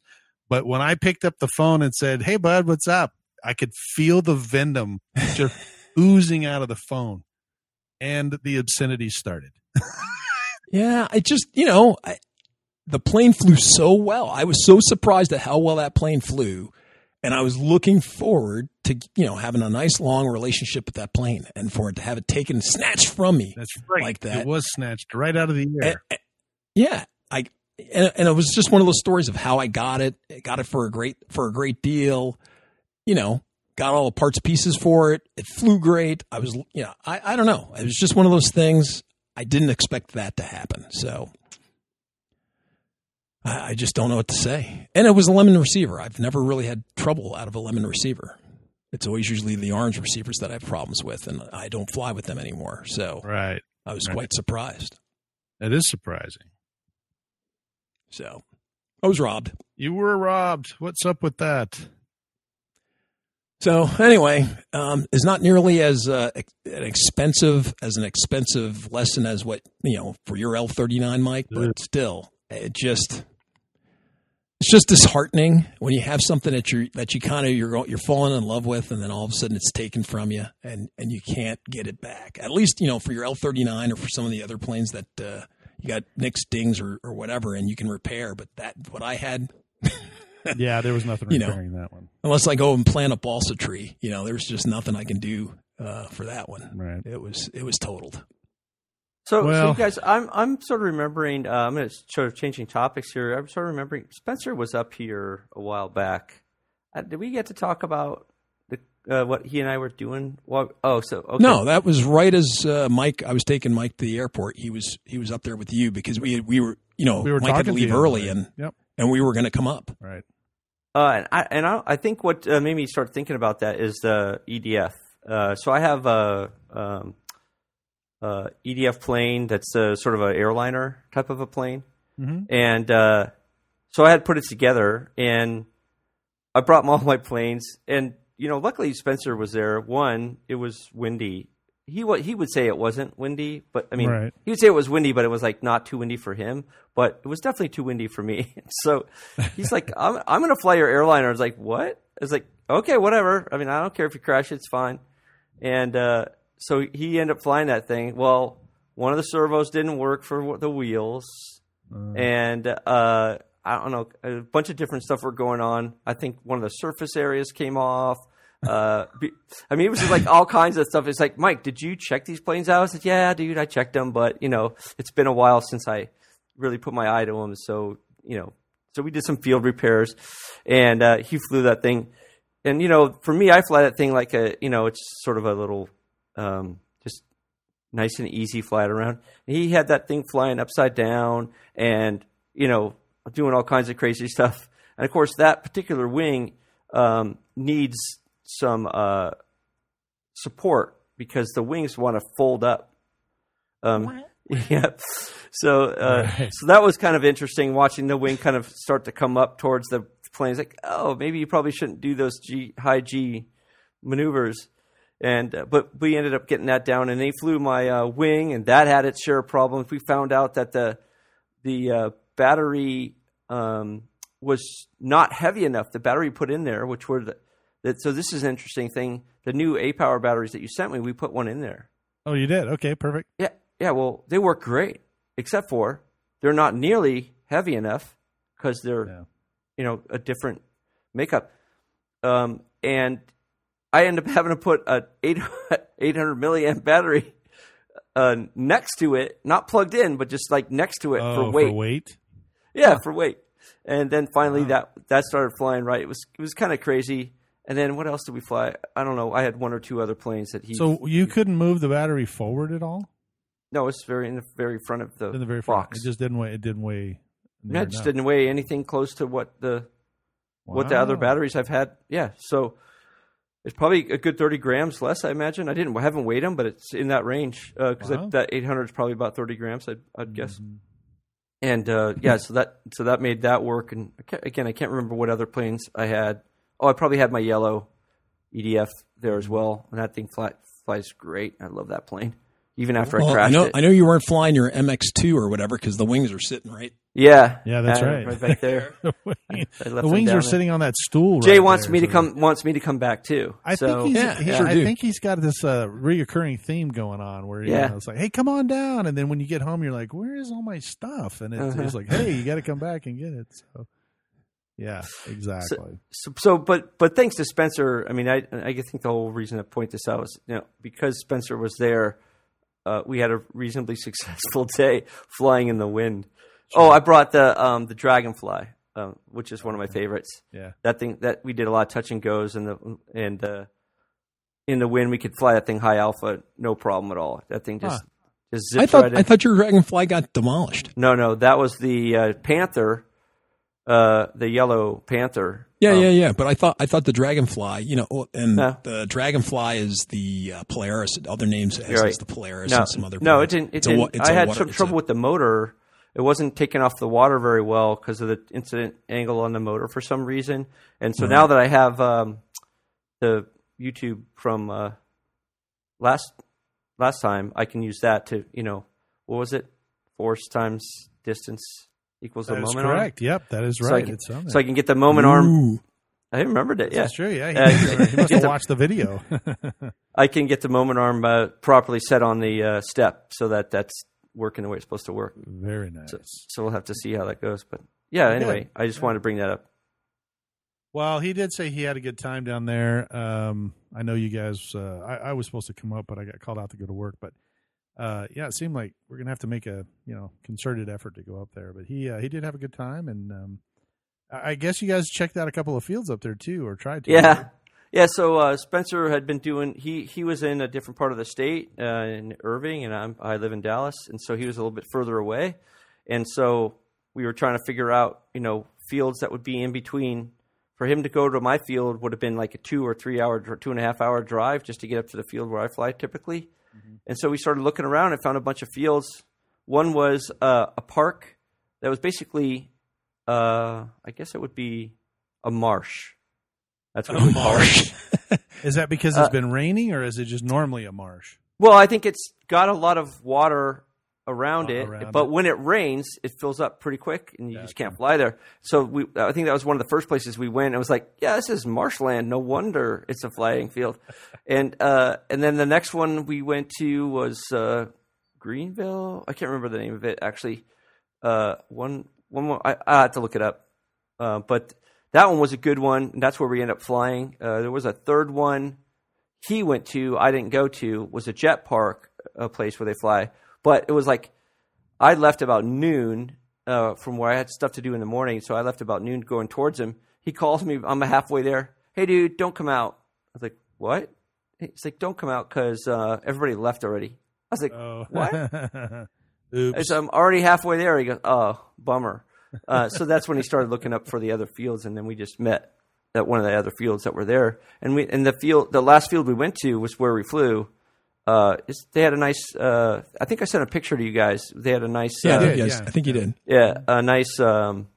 But when I picked up the phone and said, "Hey, bud, what's up?" I could feel the venom just oozing out of the phone, and the obscenity started. yeah, I just you know I, the plane flew so well. I was so surprised at how well that plane flew and I was looking forward to you know having a nice long relationship with that plane, and for it to have it taken snatched from me. That's right. Like that, it was snatched right out of the air. And, and, yeah, I and, and, it was just one of those stories of how I got it. I got it for a great for a great deal. You know, got all the parts pieces for it. It flew great. I was, you know, I I don't know. It was just one of those things. I didn't expect that to happen. So I I just don't know what to say. And it was a lemon receiver. I've never really had trouble out of a lemon receiver. It's always usually the orange receivers that I have problems with, and I don't fly with them anymore. So right, I was right. quite surprised. That is surprising. So I was robbed. You were robbed. What's up with that? So anyway, um, it's not nearly as uh, expensive as an expensive lesson as what you know for your L thirty nine, Mike. But still, it just it's just disheartening when you have something that you that you kind of you're you're falling in love with, and then all of a sudden it's taken from you, and and you can't get it back. At least you know for your L thirty nine or for some of the other planes that uh, you got nicks, dings, or or whatever, and you can repair. But that what I had. yeah, there was nothing repairing you know, that one. Unless I go and plant a balsa tree, you know, there's just nothing I can do uh, for that one. Right. It was it was totaled. So, well, so guys, I'm I'm sort of remembering. Uh, I'm going to sort of changing topics here. I'm sort of remembering Spencer was up here a while back. Uh, did we get to talk about the uh, what he and I were doing? Well, oh, so okay. no, that was right as uh, Mike. I was taking Mike to the airport. He was he was up there with you because we we were you know we were Mike had to leave early and yep. and we were going to come up. Right. Uh, and I and I, I think what uh, made me start thinking about that is the EDF. so I have a. Um, uh, EDF plane that's a, sort of an airliner type of a plane, mm-hmm. and uh, so I had put it together, and I brought all my planes, and you know, luckily Spencer was there. One, it was windy. He he would say it wasn't windy, but I mean, right. he would say it was windy, but it was like not too windy for him. But it was definitely too windy for me. so he's like, "I'm I'm going to fly your airliner." I was like, "What?" I was like, "Okay, whatever. I mean, I don't care if you crash; it's fine." And uh, so he ended up flying that thing. Well, one of the servos didn't work for the wheels, uh, and uh, I don't know, a bunch of different stuff were going on. I think one of the surface areas came off. Uh, I mean, it was just like all kinds of stuff. It's like, Mike, did you check these planes out? I said, Yeah, dude, I checked them, but you know, it's been a while since I really put my eye to them. So you know, so we did some field repairs, and uh, he flew that thing. And you know, for me, I fly that thing like a you know, it's sort of a little um, just nice and easy flying around. And he had that thing flying upside down and, you know, doing all kinds of crazy stuff. And of course, that particular wing um, needs some uh, support because the wings want to fold up. Um, yeah. So, uh, right. so that was kind of interesting watching the wing kind of start to come up towards the plane. It's like, oh, maybe you probably shouldn't do those G, high G maneuvers and uh, but we ended up getting that down, and they flew my uh, wing, and that had its share of problems. We found out that the the uh, battery um, was not heavy enough. The battery put in there, which were the, the so this is an interesting thing. The new A power batteries that you sent me, we put one in there. Oh, you did? Okay, perfect. Yeah, yeah. Well, they work great, except for they're not nearly heavy enough because they're yeah. you know a different makeup. Um, and I end up having to put a 800 milliamp battery uh, next to it, not plugged in, but just like next to it oh, for weight. For weight. Yeah, for weight. And then finally that that started flying right. It was it was kind of crazy. And then what else did we fly? I don't know. I had one or two other planes that he. So you couldn't move the battery forward at all? No, it's very in the very front of the in the very box. It just didn't weigh. It didn't weigh. No, it just didn't weigh anything close to what the wow. what the other batteries I've had. Yeah, so it's probably a good 30 grams less, I imagine. I didn't I haven't weighed them, but it's in that range because uh, wow. that 800 is probably about 30 grams, I'd, I'd guess. Mm-hmm. And uh, yeah, so that so that made that work. And again, I can't remember what other planes I had. Oh, I probably had my yellow EDF there as well, and that thing fly, flies great. I love that plane. even after Well, I I crashed know it. I know you weren't flying your MX2 or whatever because the wings are sitting right. Yeah, Yeah, that's uh, right. Right back there. the I left the wings are there. sitting on that stool. Jay right wants there, me to come. Wants me to come back too. I so, think he's, Yeah, he- sure I do. think he's got this uh, reoccurring theme going on where you Yeah. know, it's like, hey, come on down, and then when you get home, you're like, where is all my stuff? And it's, Uh-huh. it's like, hey, you got to come back and get it. So, yeah, exactly. so, so, but but thanks to Spencer, I mean, I I think the whole reason I point this out is you know because Spencer was there, uh, we had a reasonably successful day flying in the wind. Oh, I brought the um, the dragonfly, uh, which is one of my favorites. yeah, That thing that we did a lot of touch and goes and the and uh, in the wind we could fly that thing high alpha, no problem at all. That thing just Huh. just zips I thought right in. I thought your Dragonfly got demolished. no, no, that was the uh, panther, uh, the yellow panther. Yeah, Um, yeah, yeah. But I thought I thought the Dragonfly, you know, and No. the Dragonfly is the uh, Polaris. Other names as right. the Polaris No, and some other. no, it didn't. It It's didn't. I had water- some trouble a- with the motor. It wasn't taking off the water very well because of the incident angle on the motor for some reason. And so now that I have um, the YouTube from uh, last last time, I can use that to you know what was it? Force times distance equals the that is moment arm. correct. Yep, that is So I right. can- it's. So I can get the moment arm. I remembered it. Yeah, That's true. Yeah, he, Uh, he must have watched the video. I can get the moment arm uh, properly set on the uh, step so that that's working the way it's supposed to work. Very nice. So, so we'll have to see how that goes. But yeah, anyway, I just wanted to bring that up. Well, he did say he had a good time down there. Um, I know you guys. Uh, I, I was supposed to come up, but I got called out to go to work. But uh, yeah, it seemed like we're gonna have to make a you know concerted effort to go up there. But he uh, he did have a good time, and um, I guess you guys checked out a couple of fields up there too, or tried to. Yeah, right? yeah. So uh, Spencer had been doing. He he was in a different part of the state uh, in Irving, and I'm, I live in Dallas, and so he was a little bit further away, and so we were trying to figure out you know fields that would be in between. For him to go to my field would have been like a two or three hour, two and a half hour drive just to get up to the field where I fly typically. And so we started looking around and found a bunch of fields. One was uh, a park that was basically, uh, I guess it would be a marsh. That's what A we call it. marsh. Is that because it's been raining, or is it just normally a marsh? Well, I think it's got a lot of water around it, around but it. when it rains, it fills up pretty quick, and you just can't fly there. So we, I think that was one of the first places we went. It was like, yeah, this is marshland. No wonder it's a flying field. and uh, and then the next one we went to was uh, Greenville. I can't remember the name of it actually. Uh, one one more. I, I had to look it up, uh, but that one was a good one. And that's where we ended up flying. Uh, there was a third one he went to, I didn't go to, was a jet park, a place where they fly. But it was like I left about noon uh, from where I had stuff to do in the morning, so I left about noon going towards him. He calls me, I'm halfway there. Hey, dude, don't come out. I was like, what? He's like, don't come out because uh, everybody left already. I was like, Oh, what? Oops. Said, I'm already halfway there. He goes, oh, bummer. Uh, so that's when he started looking up for the other fields, and then we just met at one of the other fields that were there. And we and the field, the last field we went to was where we flew. Uh, it's, they had a nice. Uh, I think I sent a picture to you guys. They had a nice. Yeah, uh, did, yes, yeah. I think you did. yeah, a nice um,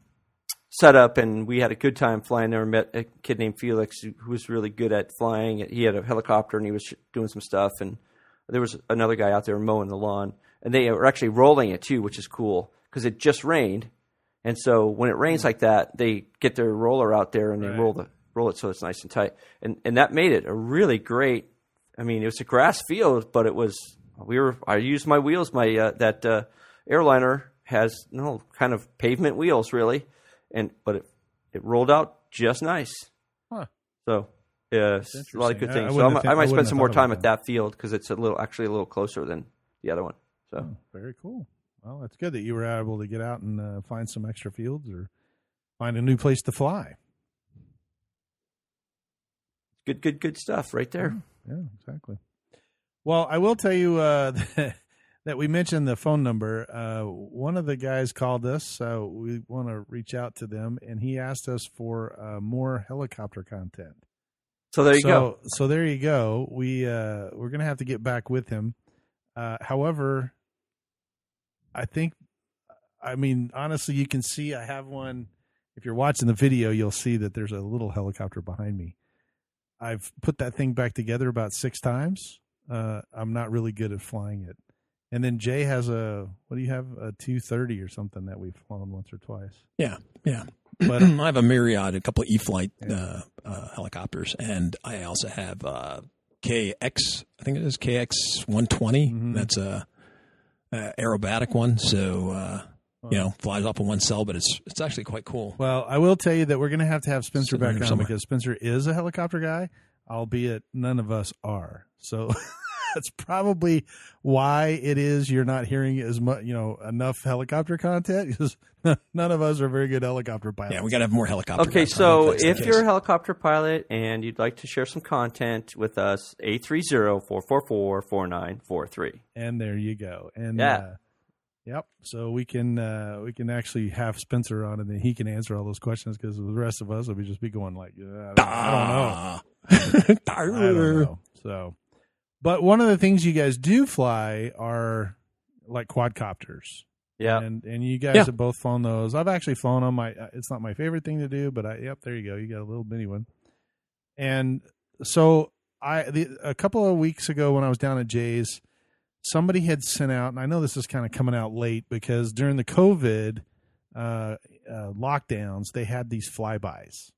setup, and we had a good time flying there. Met a kid named Felix who, who was really good at flying. He had a helicopter, and he was doing some stuff. And there was another guy out there mowing the lawn, and they were actually rolling it too, which is cool because it just rained. And so when it rains like that, they get their roller out there and they Right. roll the roll it so it's nice and tight. And and that made it a really great. I mean, it was a grass field, but it was we were. I used my wheels. My uh, that uh, airliner has no kind of pavement wheels really, and but it it rolled out just nice. Huh. So yeah, it's a lot of good I- I things. so I'm, have thi- I I might spend some more time at that field because it's a little actually a little closer than the other one. So Oh, very cool. Well, that's good that you were able to get out and uh, find some extra fields or find a new place to fly. good, good, good stuff right there. Yeah, exactly. Well, I will tell you uh, that we mentioned the phone number. Uh, one of the guys called us, so we want to reach out to them, and he asked us for uh, more helicopter content. So there you so, go. So there you go. We uh, we're gonna have to get back with him. Uh, however, I think, I mean, honestly, you can see I have one. If you're watching the video, you'll see that there's a little helicopter behind me. I've put that thing back together about six times. Uh, I'm not really good at flying it. And then Jay has a what do you have a 230 or something that we've flown once or twice. Yeah, yeah. But I have a Myriad, a couple of E-flite uh, uh, helicopters, and I also have uh, KX. I think it is KX 120. Mhm. That's a, a aerobatic one, so uh, you know flies off in one cell, but it's it's actually quite cool. Well, I will tell you that we're going to have to have Spencer Sitting back here on somewhere. because Spencer is a helicopter guy, albeit none of us are. So that's probably why it is you're not hearing as much, you know, enough helicopter content because none of us are very good helicopter pilots. Yeah, we got to have more helicopter. Okay, so if you're a helicopter pilot and you'd like to share some content with us, 830-444-4943. and there you go. And Yeah. uh, yep. So we can uh, we can actually have Spencer on, and then he can answer all those questions because the rest of us will be just be going like, uh, I don't know. I don't know. So, but one of the things you guys do fly are like quadcopters. Yeah. And and you guys Yeah. have both flown those. I've actually flown them. I it's not my favorite thing to do, but I yep, there you go. You got a little mini one. And so I the, a couple of weeks ago when I was down at Jay's, somebody had sent out, and I know this is kind of coming out late because during the COVID uh, uh, lockdowns, they had these flybys,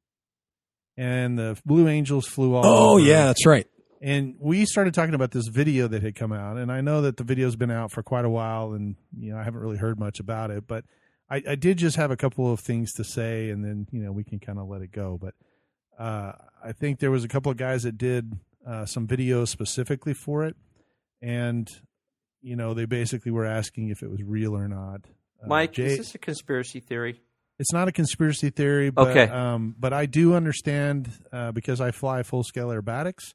and the Blue Angels flew all. Oh over. yeah, that's right. And we started talking about this video that had come out, and I know that the video's been out for quite a while, and you know I haven't really heard much about it, but I, I did just have a couple of things to say, and then you know we can kind of let it go. But uh, I think there was a couple of guys that did uh, some videos specifically for it, and you know they basically were asking if it was real or not. Uh, Mike, Jay- is this a conspiracy theory? it's not a conspiracy theory, but Okay. um, but I do understand uh, because I fly full scale aerobatics,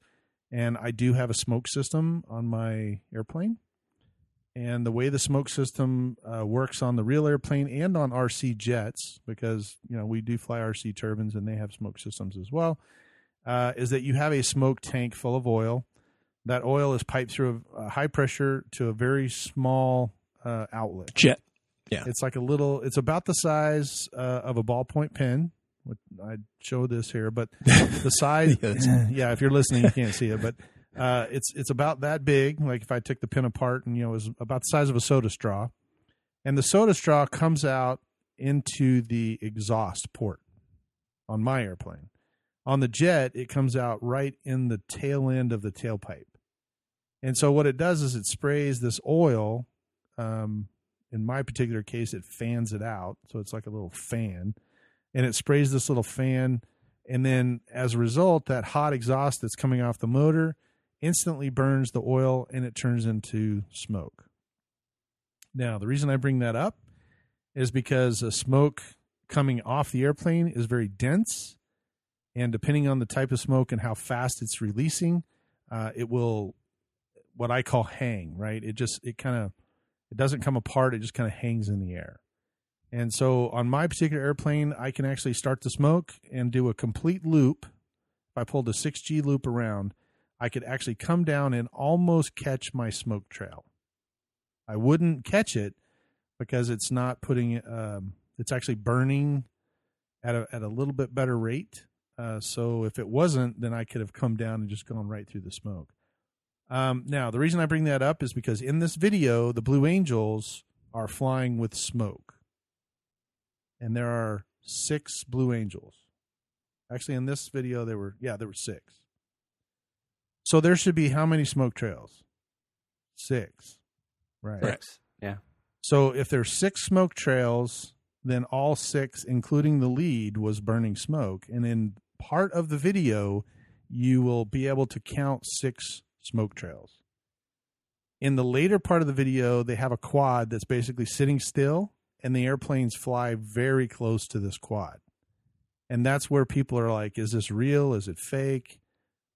and I do have a smoke system on my airplane. And the way the smoke system uh, works on the real airplane and on RC jets, because you know we do fly RC turbines and they have smoke systems as well, uh, is that you have a smoke tank full of oil. That oil is piped through a, high pressure to a very small uh, outlet. Jet. Yeah, it's like a little. It's about the size uh, of a ballpoint pen. I show this here, but the size. Yeah, yeah, if you're listening, you can't see it, but uh, it's it's about that big. Like if I took the pen apart, and you know, it was about the size of a soda straw, and the soda straw comes out into the exhaust port on my airplane. On the jet, it comes out right in the tail end of the tailpipe. And so what it does is it sprays this oil. Um, in my particular case, it fans it out, so it's like a little fan, and it sprays this little fan, and then as a result, that hot exhaust that's coming off the motor instantly burns the oil, and it turns into smoke. Now, the reason I bring that up is because the smoke coming off the airplane is very dense, and depending on the type of smoke and how fast it's releasing, uh, it will what I call hang. Right? It just it kind of it doesn't come apart; it just kind of hangs in the air. And so, on my particular airplane, I can actually start the smoke and do a complete loop. If I pulled a six G loop around, I could actually come down and almost catch my smoke trail. I wouldn't catch it because it's not putting um, it's actually burning at a at a little bit better rate. Uh, so if it wasn't, then I could have come down and just gone right through the smoke. Um, now the reason I bring that up is because in this video, the Blue Angels are flying with smoke, and there are six Blue Angels. Actually, in this video, there were yeah, there were six. So there should be how many smoke trails? Six, right? Six. Yeah. So if there's six smoke trails, then all six, including the lead, was burning smoke. And in part of the video, you will be able to count six smoke trails. In the later part of the video, they have a quad that's basically sitting still, and the airplanes fly very close to this quad. And that's where people are like, is this real? Is it fake?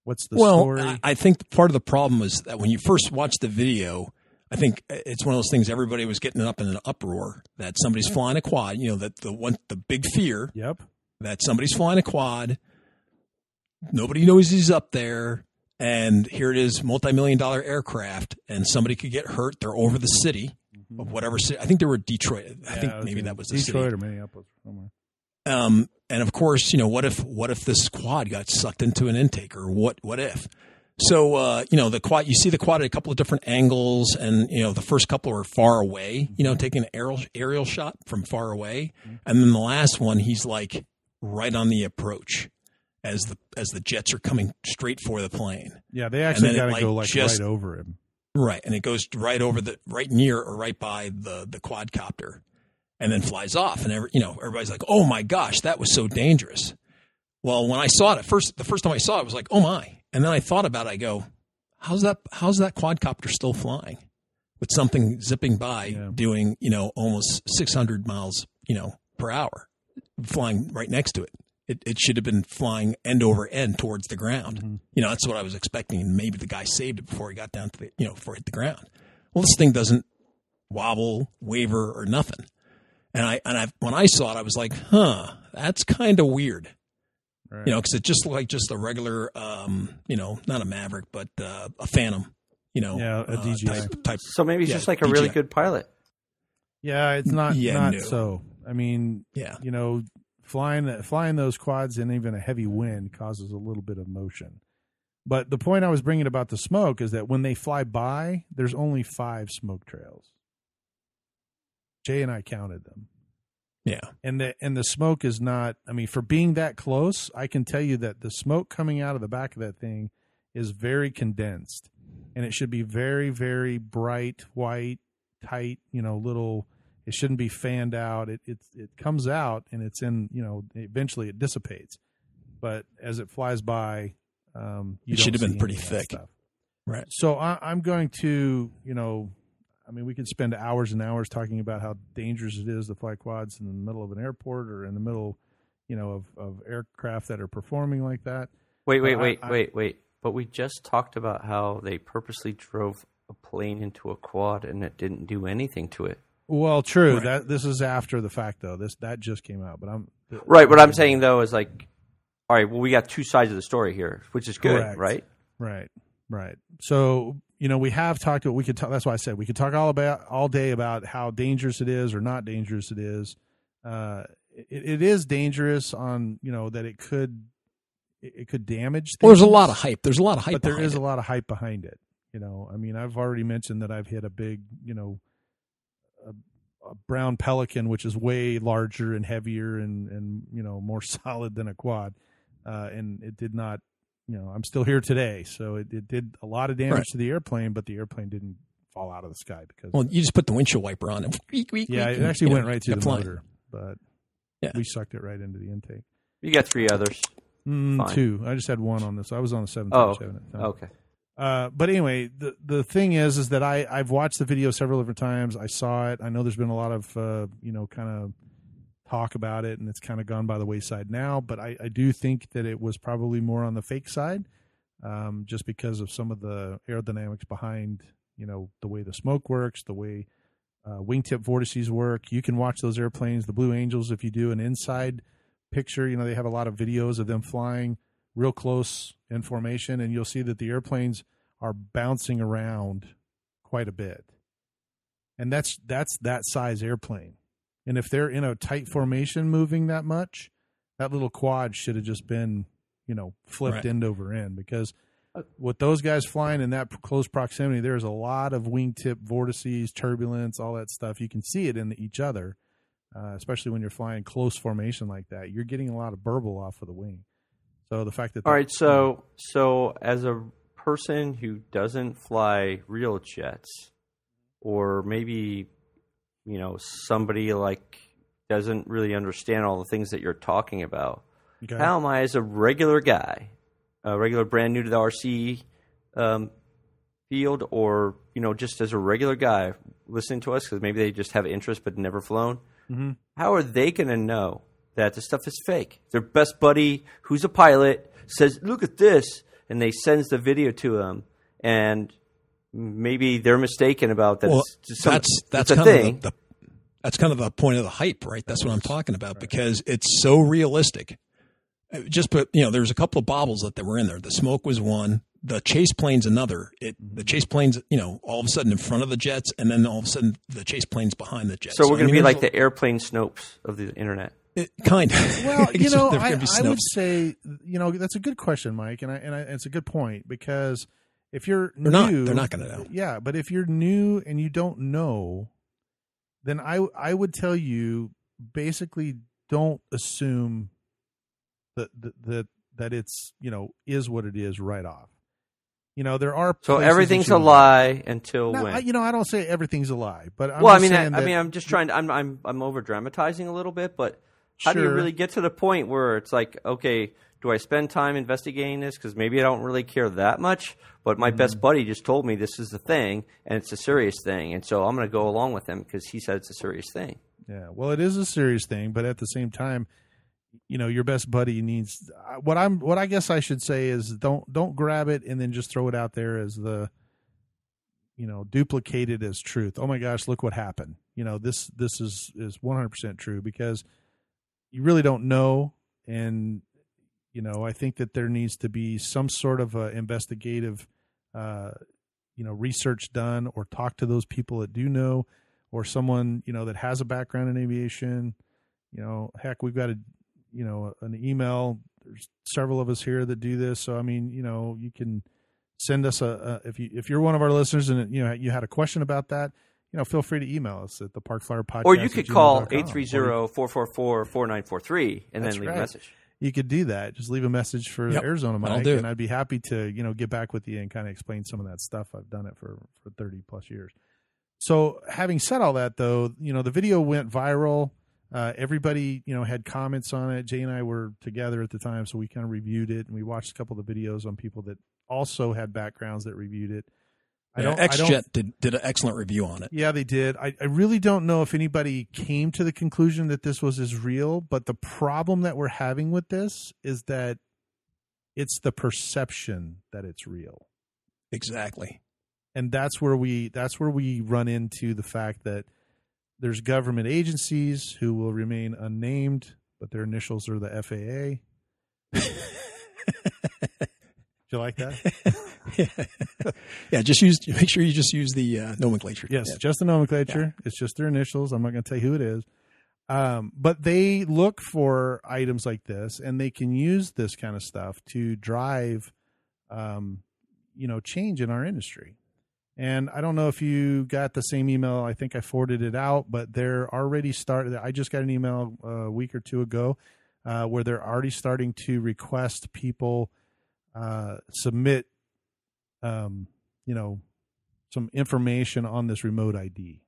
What's the well, story? I, I think part of the problem is that when you first watch the video, I think it's one of those things everybody was getting up in an uproar that somebody's flying a quad. You know that the one the big fear yep. that somebody's flying a quad. Nobody knows he's up there, and here it is, multi-million dollar aircraft, and somebody could get hurt. They're over the city of whatever city. I think they were Detroit. I Mm-hmm. Yeah, think maybe that was the Detroit city. or Minneapolis or somewhere. Um, and of course, you know, what if what if this quad got sucked into an intake, or what what if? so uh, you know the quad. You see the quad at a couple of different angles, and you know the first couple are far away. You know, taking an aerial aerial shot from far away, and then the last one he's like right on the approach as the as the jets are coming straight for the plane. Yeah, they actually got to like, go like just- right over him. Right, and it goes right over the right near or right by the the quadcopter, and then flies off. And every, you know everybody's like, "Oh my gosh, that was so dangerous." Well, when I saw it at first, the first time I saw it, I was like, "Oh my!" And then I thought about it. I go, "How's that? How's that quadcopter still flying with something zipping by, Yeah. doing you know almost 600 miles you know per hour, flying right next to it?" It, it should have been flying end over end towards the ground. Mm-hmm. You know, that's what I was expecting. And maybe the guy saved it before he got down to the, you know, before it hit the ground. Well, this thing doesn't wobble, waver, or nothing. And I, and I, when I saw it, I was like, huh, that's kind of weird. Right. You know, because it just looked like just a regular, um, you know, not a Maverick, but uh, a Phantom. You know, Yeah, a uh, type, type. So maybe he's Yeah, just like a really good pilot. Yeah, it's not Yeah, not no. so. I mean, Yeah, you know, flying flying those quads in even a heavy wind causes a little bit of motion. But the point I was bringing about the smoke is that when they fly by, there's only five smoke trails. Jay and I counted them, yeah, and the and the smoke is not. I mean, for being that close, I can tell you that the smoke coming out of the back of that thing is very condensed, and it should be very very bright white, tight. You know, little. It shouldn't be fanned out. It it it comes out and it's in. You know, eventually it dissipates, but as it flies by, um, you It should don't have been pretty any of that thick. right. So I, I'm going to, you know, I mean, we could spend hours and hours talking about how dangerous it is to fly quads in the middle of an airport or in the middle, you know, of, of aircraft that are performing like that. Wait, wait, Well, I- wait, I- wait, wait. But we just talked about how they purposely drove a plane into a quad and it didn't do anything to it. Well, true. Right. That this is after the fact, though. This that just came out, but I'm Right. What I'm saying though is like, all right. Well, we got two sides of the story here, which is good, Correct. right? Right, right. So you know, we have talked. We could talk. That's why I said we could talk all about all day about how dangerous it is or not dangerous it is. Uh, it, it is dangerous on you know that it could it, it could damage. Well, there's a lot of hype. There's a lot of hype. but there is it. a lot of hype behind it. You know, I mean, I've already mentioned that I've hit a big, you know, a, a brown pelican, which is way larger and heavier and and you know more solid than a quad, uh, and it did not. You know, I'm still here today, so it, it did a lot of damage Right. to the airplane, but the airplane didn't fall out of the sky because Well, you just put the windshield wiper on it. yeah, it actually went right through the flying. motor, but Yeah. we sucked it right into the intake. You got three others. Mm, two. I just had one on this. I was on the seven Oh, thirty seven at the time. Okay. Uh, but anyway, the the thing is, is that I I've watched the video several different times. I saw it. I know there's been a lot of uh, you know kind of talk about it, and it's kind of gone by the wayside now. But I, I do think that it was probably more on the fake side, um, just because of some of the aerodynamics behind you know the way the smoke works, the way uh, wingtip vortices work. You can watch those airplanes, the Blue Angels, if you do an inside picture. You know they have a lot of videos of them flying real close in formation, and you'll see that the airplanes are bouncing around quite a bit. And that's that's that size airplane. And if they're in a tight formation moving that much, that little quad should have just been, you know, flipped Right. end over end because with those guys flying in that close proximity, there's a lot of wingtip vortices, turbulence, all that stuff. You can see it in each other, uh, especially when you're flying close formation like that. You're getting a lot of burble off of the wing. So the fact that All right. So, so as a person who doesn't fly real jets, or maybe, you know, somebody like doesn't really understand all the things that you're talking about, Okay. how am I, as a regular guy, a regular brand new to the RC um, field, or you know, just as a regular guy listening to us because maybe they just have interest but never flown, Mhm. how are they going to know that the stuff is fake? Their best buddy, who's a pilot, says, "Look at this," and they sends the video to him, and maybe they're mistaken about that. Well, some- that's that's kind thing. of the, the that's kind of the point of the hype, right? That's what I'm talking about because it's so realistic. Just put, you know, there's a couple of bobbles that, that were in there. The smoke was one. The chase plane's another. It the chase plane's, you know, all of a sudden in front of the jets, and then all of a sudden the chase plane's behind the jets. so we're going to be like the airplane Snopes of the internet. It, kind of. Well, you know, I, I would say, you know, that's a good question, Mike, and I, and I, it's a good point because if you're they're new, not, they're not going to know. Yeah, but if you're new and you don't know, then I I would tell you basically don't assume that that that, that it's you know is what it is right off. You know, there are so everything's a lie until no, when? I, you know, I don't say everything's a lie, but I'm well, I mean, I, I, mean, I'm just trying to. I'm I'm I'm over dramatizing a little bit, but how do you really get to the point where it's like, okay, do I spend time investigating this? Because maybe I don't really care that much, but my mm-hmm. best buddy just told me this is the thing and it's a serious thing, and so I'm going to go along with him because he said it's a serious thing. Yeah, well, it is a serious thing, but at the same time, you know your best buddy needs what i'm what i guess i should say is don't don't grab it and then just throw it out there as the you know duplicated as truth. Oh my gosh look what happened. You know this this is is 100% true because you really don't know. And you know i think that there needs to be some sort of investigative uh you know research done or talk to those people that do know or someone you know that has a background in aviation. You know heck we've got a you know an email. There's several of us here that do this, so I mean, you know, you can send us a, a if you if you're one of our listeners and you know you had a question about that, you know, feel free to email us at the Park Flyer Podcast. Or you could call 830-444-4943 and then leave right. a message. You could do that. Just leave a message for yep. Arizona Mike, and I'd be happy to you know get back with you and kind of explain some of that stuff. I've done it for for thirty plus years. So, having said all that, though, you know, the video went viral. Uh, everybody, you know, had comments on it. Jay and I were together at the time, so we kind of reviewed it and we watched a couple of the videos on people that also had backgrounds that reviewed it. I yeah, XJet did did an excellent review on it. Yeah, they did. I, I really don't know if anybody came to the conclusion that this was as real, but the problem that we're having with this is that it's the perception that it's real. Exactly. And that's where we that's where we run into the fact that there's government agencies who will remain unnamed, but their initials are the FAA. Do you like that? yeah. yeah, just use make sure you just use the uh, nomenclature. Yes, yeah. just the nomenclature. Yeah. It's just their initials. I'm not going to tell you who it is. Um, but they look for items like this, and they can use this kind of stuff to drive, um, you know, change in our industry. And I don't know if you got the same email. I think I forwarded it out, but they're already started. I just got an email a week or two ago uh, where they're already starting to request people uh, submit, um, you know, some information on this remote ID.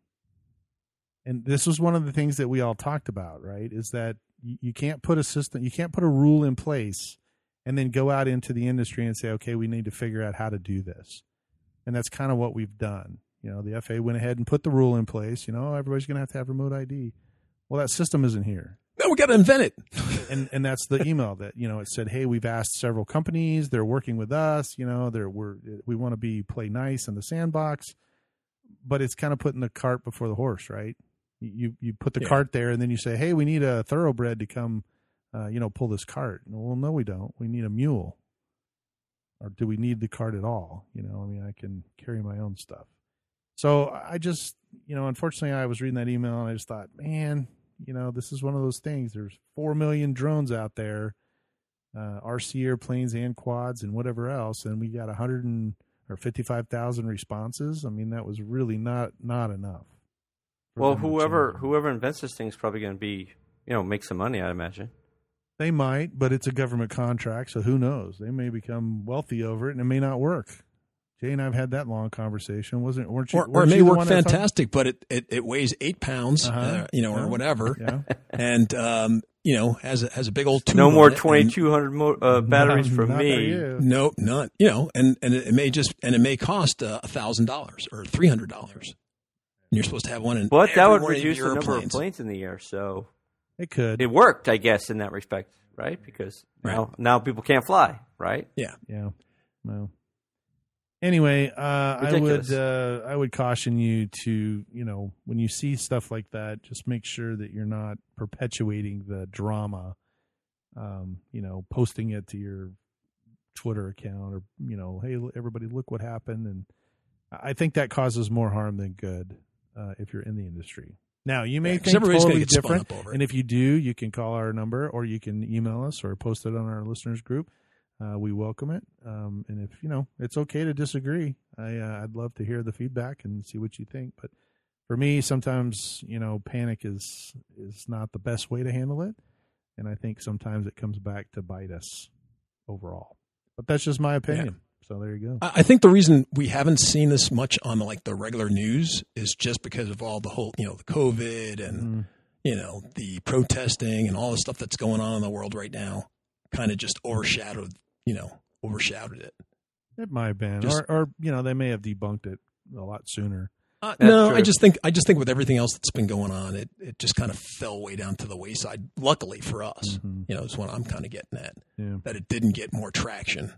And this was one of the things that we all talked about, right? Is that you, can't put a system, you can't put a rule in place and then go out into the industry and say, okay, we need to figure out how to do this and that's kind of what we've done. You know, the FAA went ahead and put the rule in place. You know, everybody's going to have to have remote ID. Well, that system isn't here. No, we got to invent it. and and that's the email that you know it said, hey, we've asked several companies. They're working with us. You know, they're we're we want to be play nice in the sandbox, but it's kind of putting the cart before the horse, right? You you put the yeah. cart there, and then you say, hey, we need a thoroughbred to come, uh, you know, pull this cart. Well, no, we don't. We need a mule or do we need the cart at all? You know, I mean, I can carry my own stuff. So I just, you know, unfortunately, I was reading that email and I just thought, man, you know, this is one of those things. There's four million drones out there, uh, RC airplanes and quads and whatever else, and we got a hundred and or fifty five thousand responses. I mean, that was really not not enough. Well, whoever whoever invents this thing is probably going to be, you know, make some money. I imagine. They might, but it's a government contract, so who knows? They may become wealthy over it, and it may not work. Jay and I've had that long conversation. Wasn't weren't you? Or, or it may work fantastic, but it, it, it, weighs eight pounds, uh-huh. uh, you know, yeah. or whatever, yeah. and um, you know has a, has a big old no more twenty two hundred mo- uh, batteries not, from me. No, not you know, and and it may just and it may cost uh, a thousand dollars or three hundred dollars. You're supposed to have one in. But that would reduce the number of planes in the air. So it could. It worked, I guess, in that respect, right? Because right. now now people can't fly, right? Yeah. Yeah. Well. Anyway, uh, I would uh, I would caution you to you know when you see stuff like that, just make sure that you're not perpetuating the drama. Um, you know, posting it to your Twitter account or you know, hey, everybody, look what happened, and I think that causes more harm than good uh, if you're in the industry. Now you may Yeah, think totally different, up over it. and if you do, you can call our number or you can email us or post it on our listeners group. Uh, we welcome it, um, and if you know, it's okay to disagree. I uh, I'd love to hear the feedback and see what you think. But for me, sometimes you know, panic is is not the best way to handle it, and I think sometimes it comes back to bite us overall. But that's just my opinion. So there you go. I I think the reason we haven't seen this much on like the regular news is just because of all the whole, you know, the COVID and Mm. you know the protesting and all the stuff that's going on in the world right now. Kind of just overshadowed, you know, overshadowed it. It might have been, Just- or or you know, they may have debunked it a lot sooner. Uh, no, true. I just think I just think with everything else that's been going on, it it just kind of fell way down to the wayside. Luckily for us, Mhm. you know, is what I'm kind of getting at. Yeah. That it didn't get more traction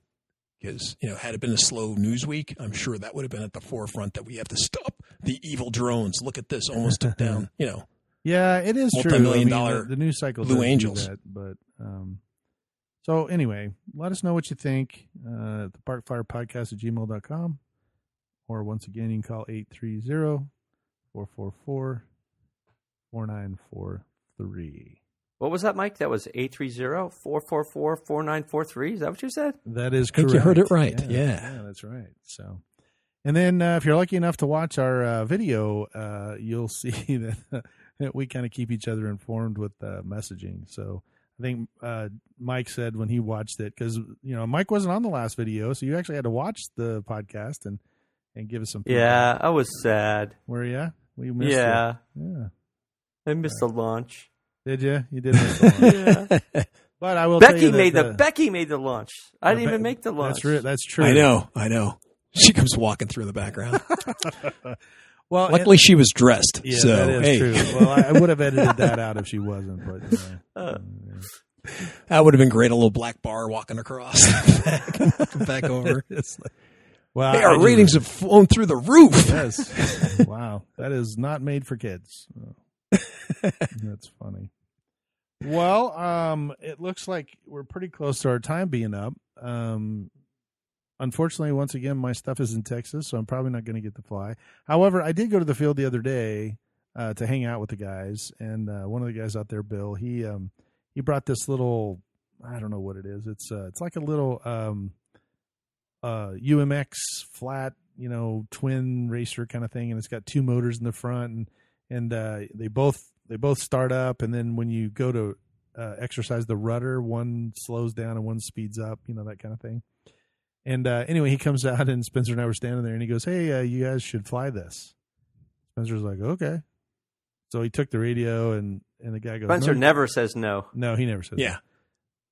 because you know had it been a slow news week, I'm sure that would have been at the forefront that we have to stop the evil drones. Look at this, almost took down. You know, Yeah, it is true. Multi-million I mean, dollar the, the news cycle Blue does do Angels. that, but um, so anyway, let us know what you think. Uh, the Park Flyer Podcast at gmail.com. Or once again, you can call 830 444 4943. What was that, Mike? That was 830-444-4943. Is that what you said? That is I think correct. you heard it right. Yeah. yeah, that's right. So, and then uh, if you're lucky enough to watch our uh, video, uh, you'll see that, that we kind of keep each other informed with uh, messaging. So, I think uh, Mike said when he watched it because you know Mike wasn't on the last video, so you actually had to watch the podcast and and give us some. feedback. Yeah, I was sad. Were you? We missed Yeah, you. Yeah. I missed the launch. Did you? You did. Miss the launch. Yeah. but I will. tell Becky you made the, Becky made the launch. I didn't Be- even make the launch. That's, re- that's true. I know, I know. She comes walking through the background. well, and- Luckily, she was dressed. Yeah, so that is hey, true. Well, I, I would have edited that out if she wasn't, but Uh. that would have been great. A little black bar walking across, back, back over. it's like, wow, Hey, our ratings have flown through the roof. Yes, wow, that is not made for kids. That's funny. Well, um, it looks like we're pretty close to our time being up. Um, unfortunately, once again, my stuff is in Texas, so I'm probably not going to get to fly. However, I did go to the field the other day uh, to hang out with the guys, and uh, one of the guys out there, Bill, he um, he brought this little I don't know what it is. It's uh, it's like a little um, uh, UMX flat, you know, twin racer kind of thing, and it's got two motors in the front, and and uh, they both they both start up, and then when you go to uh, exercise the rudder, one slows down and one speeds up, you know, that kind of thing. And uh, anyway, he comes out, and Spencer and I were standing there, and he goes, "Hey, uh, you guys should fly this." Spencer's like, "Okay." So he took the radio, and and the guy goes, Spencer "No, never says no. no, he never says. Yeah.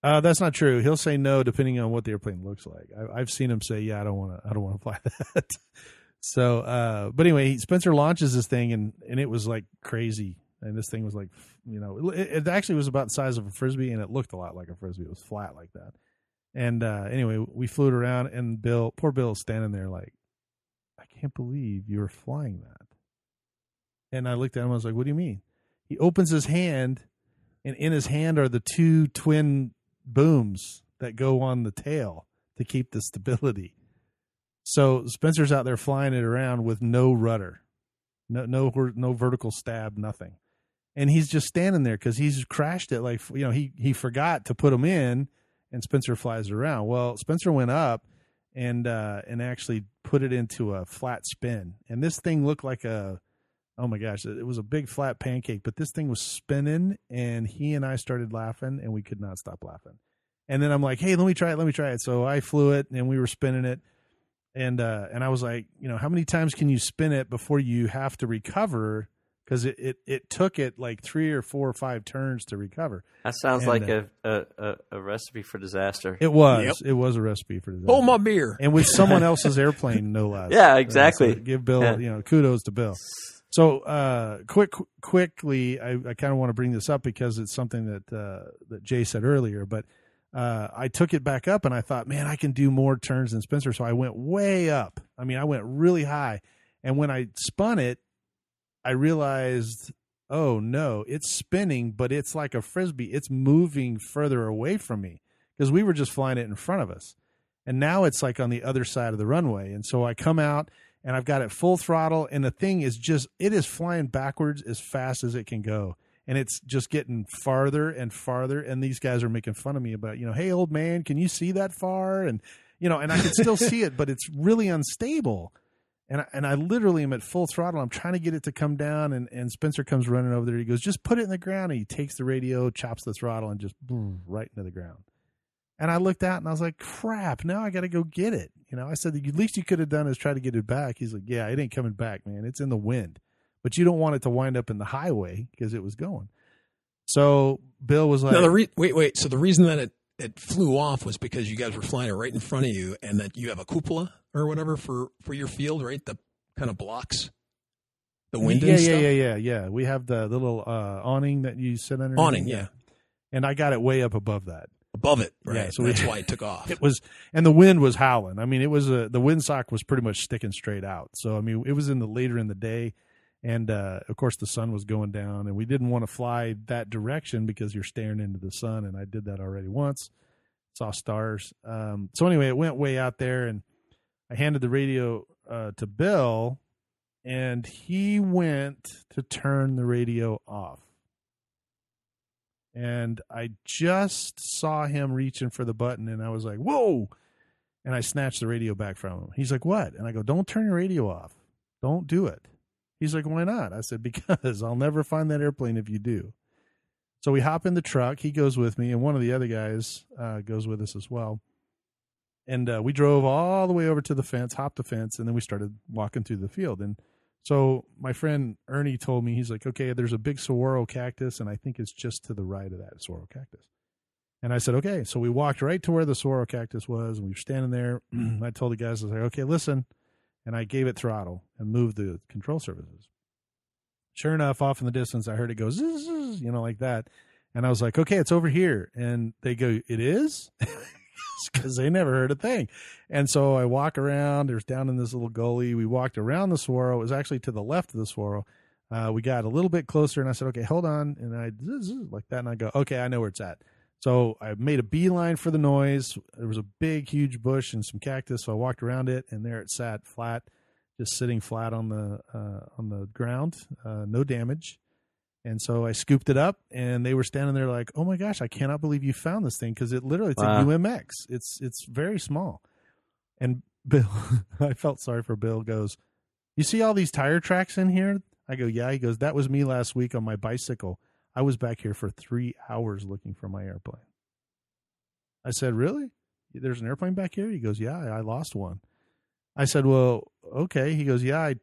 uh, that's not true. He'll say no depending on what the airplane looks like. I, I've seen him say, "Yeah, I don't want to. I don't want to fly that." so, uh, but anyway, he- Spencer launches this thing, and and it was like crazy. And this thing was like, you know, it, it actually was about the size of a frisbee, and it looked a lot like a frisbee. It was flat like that. And uh, anyway, we flew it around, and Bill, poor Bill, is standing there like, I can't believe you were flying that. And I looked at him. I was like, "What do you mean?" He opens his hand, and in his hand are the two twin booms that go on the tail to keep the stability. So Spencer's out there flying it around with no rudder, no no no vertical stab, nothing, and he's just standing there because he's crashed it. Like you know, he he forgot to put them in, and Spencer flies around. Well, Spencer went up and uh, and actually put it into a flat spin, and this thing looked like a oh my gosh, it was a big flat pancake, but this thing was spinning, and he and I started laughing, and we could not stop laughing. And then I'm like, hey, let me try it, let me try it. So I flew it, and we were spinning it, and uh, and I was like, you know, how many times can you spin it before you have to recover? Because it, it it took it like three or four or five turns to recover. That sounds And, like uh, a, a, a, a recipe for disaster. It was Yep. it was a recipe for disaster. Hold my beer. and with someone else's airplane, no less. Yeah, Uh, exactly. so give Bill, Yeah. you know, kudos to Bill. So, uh, quick, quickly, I, I kind of want to bring this up because it's something that uh, that Jay said earlier. But uh, I took it back up, and I thought, man, I can do more turns than Spencer. So I went way up. I mean, I went really high, and when I spun it, I realized, oh no, it's spinning, but it's like a frisbee. It's moving further away from me because we were just flying it in front of us, and now it's like on the other side of the runway. And so I come out and I've got it full throttle, and the thing is just it is flying backwards as fast as it can go, and it's just getting farther and farther. And these guys are making fun of me about, you know, hey, old man, can you see that far? And you know, and I can still see it, but it's really unstable. And I, and I literally am at full throttle. I'm trying to get it to come down, and, and Spencer comes running over there. He goes, "Just put it in the ground." And he takes the radio, chops the throttle, and just boom, right into the ground. And I looked out and I was like, "Crap! Now I got to go get it." You know, I said, "The least you could have done is try to get it back." He's like, "Yeah, it ain't coming back, man. It's in the wind, but you don't want it to wind up in the highway because it was going." So Bill was like, no, the re- "Wait, wait." So the reason that it it flew off was because you guys were flying it right in front of you, and that you have a cupola or whatever for for your field, right? The kind of blocks the wind. Yeah, yeah, stuff? yeah, yeah, yeah. We have the, the little uh, awning that you sit under. Awning, yeah, And I got it way up above that. above it, right? Yeah, so so that's why it took off. It was, and the wind was howling. I mean, it was a the windsock was pretty much sticking straight out. So I mean, it was in the later in the day, and uh, of course the sun was going down, and we didn't want to fly that direction because you're staring into the sun. And I did that already once, saw stars. Um, so anyway, it went way out there, and I handed the radio uh, to Bill, and he went to turn the radio off. And I just saw him reaching for the button, and I was like, "Whoa!" And I snatched the radio back from him. He's like, "What?" And I go, "Don't turn your radio off. Don't do it." He's like, "Why not?" I said, "Because I'll never find that airplane if you do." So we hop in the truck. He goes with me, and one of the other guys uh, goes with us as well. And uh, we drove all the way over to the fence, hopped the fence, and then we started walking through the field. And so my friend Ernie told me, he's like, okay, there's a big saguaro cactus, and I think it's just to the right of that saguaro cactus. And I said, okay. So we walked right to where the saguaro cactus was, and we were standing there. I told the guys, I was like, okay, listen. And I gave it throttle and moved the control surfaces. Sure enough, off in the distance, I heard it go, zzz, zzz, you know, like that. And I was like, okay, it's over here. And they go, it is? Because they never heard a thing. And so I walk around. There's down in this little gully. We walked around the swirl. It was actually to the left of the swirl. Uh, we got a little bit closer, and I said, "Okay, hold on." And I zzz, zzz, like that, and I go, "Okay, I know where it's at." So I made a beeline for the noise. There was a big, huge bush and some cactus, so I walked around it, and there it sat flat, just sitting flat on the uh, on the ground, uh, no damage. And so I scooped it up, and they were standing there like, "Oh my gosh, I cannot believe you found this thing because it literally it's Wow. a UMX. It's it's very small." And Bill, I felt sorry for Bill. Goes, "You see all these tire tracks in here?" I go, "Yeah." He goes, "That was me last week on my bicycle. I was back here for three hours looking for my airplane." I said, "Really? There's an airplane back here?" He goes, "Yeah, I lost one." I said, "Well, okay." He goes, "Yeah, I,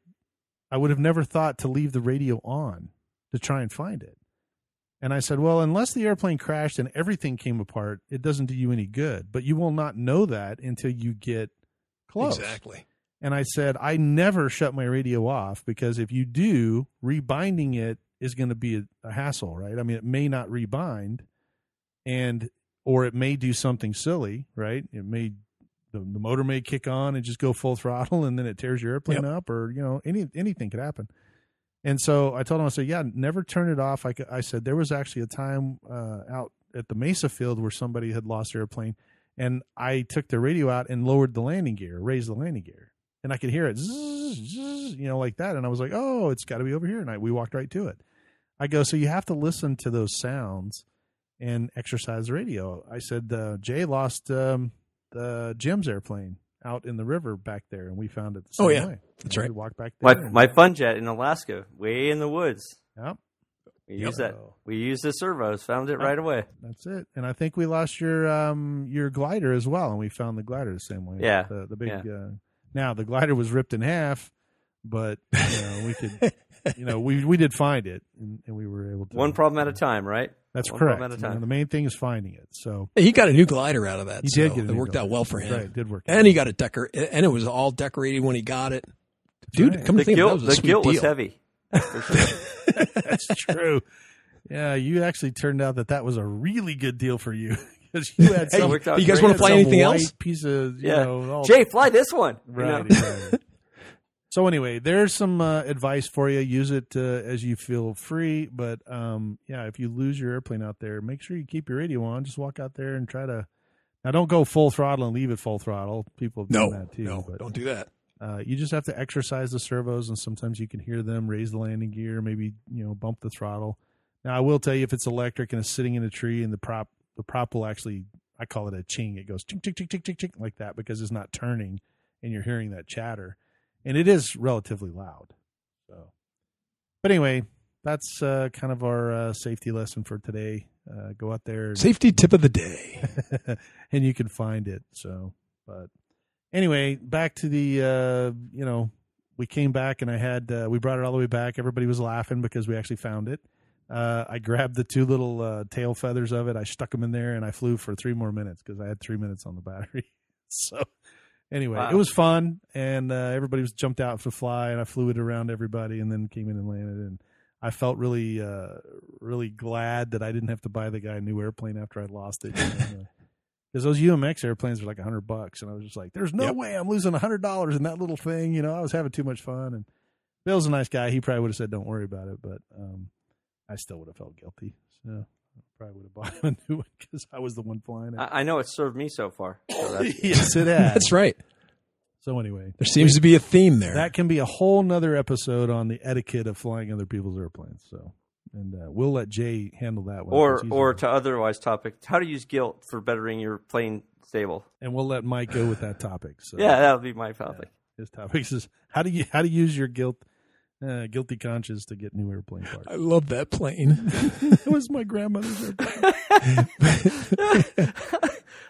I would have never thought to leave the radio on to try and find it." And I said, "Well, unless the airplane crashed and everything came apart, it doesn't do you any good. But you will not know that until you get close." Exactly. And I said, I never shut my radio off because if you do, rebinding it is going to be a, a hassle, right? I mean, it may not rebind and, or it may do something silly, right? It may, the, the motor may kick on and just go full throttle and then it tears your airplane up or, you know, any, anything could happen. And so I told him, I said, yeah, never turn it off. I, I said, there was actually a time uh, out at the Mesa field where somebody had lost their airplane and I took the radio out and lowered the landing gear, raised the landing gear and I could hear it, zzz, zzz, you know, like that. And I was like, oh, it's got to be over here. And I, we walked right to it. I go, so you have to listen to those sounds and exercise radio. I said, uh, Jay lost um, the Jim's airplane out in the river back there, and we found it the same Oh, yeah. way. That's And right. We walked back My there. my fun jet in Alaska, way in the woods. Yep, We Yep. use that. We used the servos. Found it right away. that's it. And I think we lost your um, your glider as well, and we found the glider the same way. Yeah. the, the big. Yeah. Uh, now the glider was ripped in half, but you know we could, you know, we we did find it, and, and we were able to. One problem at a time, right? That's one correct. problem at a You know, time. the main thing is finding it. So He got a new glider out of that. he so did get it. It worked out well for him. Right, it did work. And he got a decor, and it was all decorated when he got it. Dude, right. come to The think of it, that was a the sweet gilt deal. was heavy. Sure. That's true. Yeah, you actually turned out that that was a really good deal for you because you had Hey, some. worked out you guys wanna fly anything else? Piece of you Yeah. know, all- Jay, fly this one. You know? right. So anyway, there's some uh, advice for you. Use it uh, as you feel free. But um, yeah, if you lose your airplane out there, make sure you keep your radio on. Just walk out there and try to. Now, don't go full throttle and leave it full throttle. People have No, that too. no, but don't do that. Uh, you just have to exercise the servos, and sometimes you can hear them raise the landing gear, maybe you know bump the throttle. Now, I will tell you if it's electric and it's sitting in a tree, and the prop the prop will actually I call it a ching. It goes ching ching ching ching ching ching like that because it's not turning, and you're hearing that chatter, and it is relatively loud. So, but anyway, that's uh, kind of our uh, safety lesson for today. Uh, go out there, and, Safety tip of the day. and you can find it. So, but anyway, back to the uh, you know we came back and I had uh, we brought it all the way back. Everybody was laughing because we actually found it. Uh, I grabbed the two little uh, tail feathers of it. I stuck them in there and I flew for three more minutes because I had three minutes on the battery. so anyway, Wow. it was fun and uh, everybody was jumped out to fly and I flew it around everybody and then came in and landed and I felt really uh, really glad that I didn't have to buy the guy a new airplane after I lost it. Because those UMX airplanes were like a hundred bucks, and I was just like, "There's no Yep. way I'm losing a hundred dollars in that little thing." You know, I was having too much fun, and Bill's a nice guy. He probably would have said, "Don't worry about it," but um, I still would have felt guilty. So probably would have bought a new one because I was the one flying it. I, I know it's served me so far. So that's, yes, it has. That's right. So anyway, There seems to be a theme there. that can be a whole nother episode on the etiquette of flying other people's airplanes. So, and uh, we'll let Jay handle that one. or 'cause he's or to otherwise topic, how to use guilt for bettering your plane stable. and we'll let Mike go with that topic. So Yeah, that'll be my topic. his topic is how do you how to use your guilt uh, guilty conscience to get new airplane parts. I love that plane. it was my grandmother's airplane.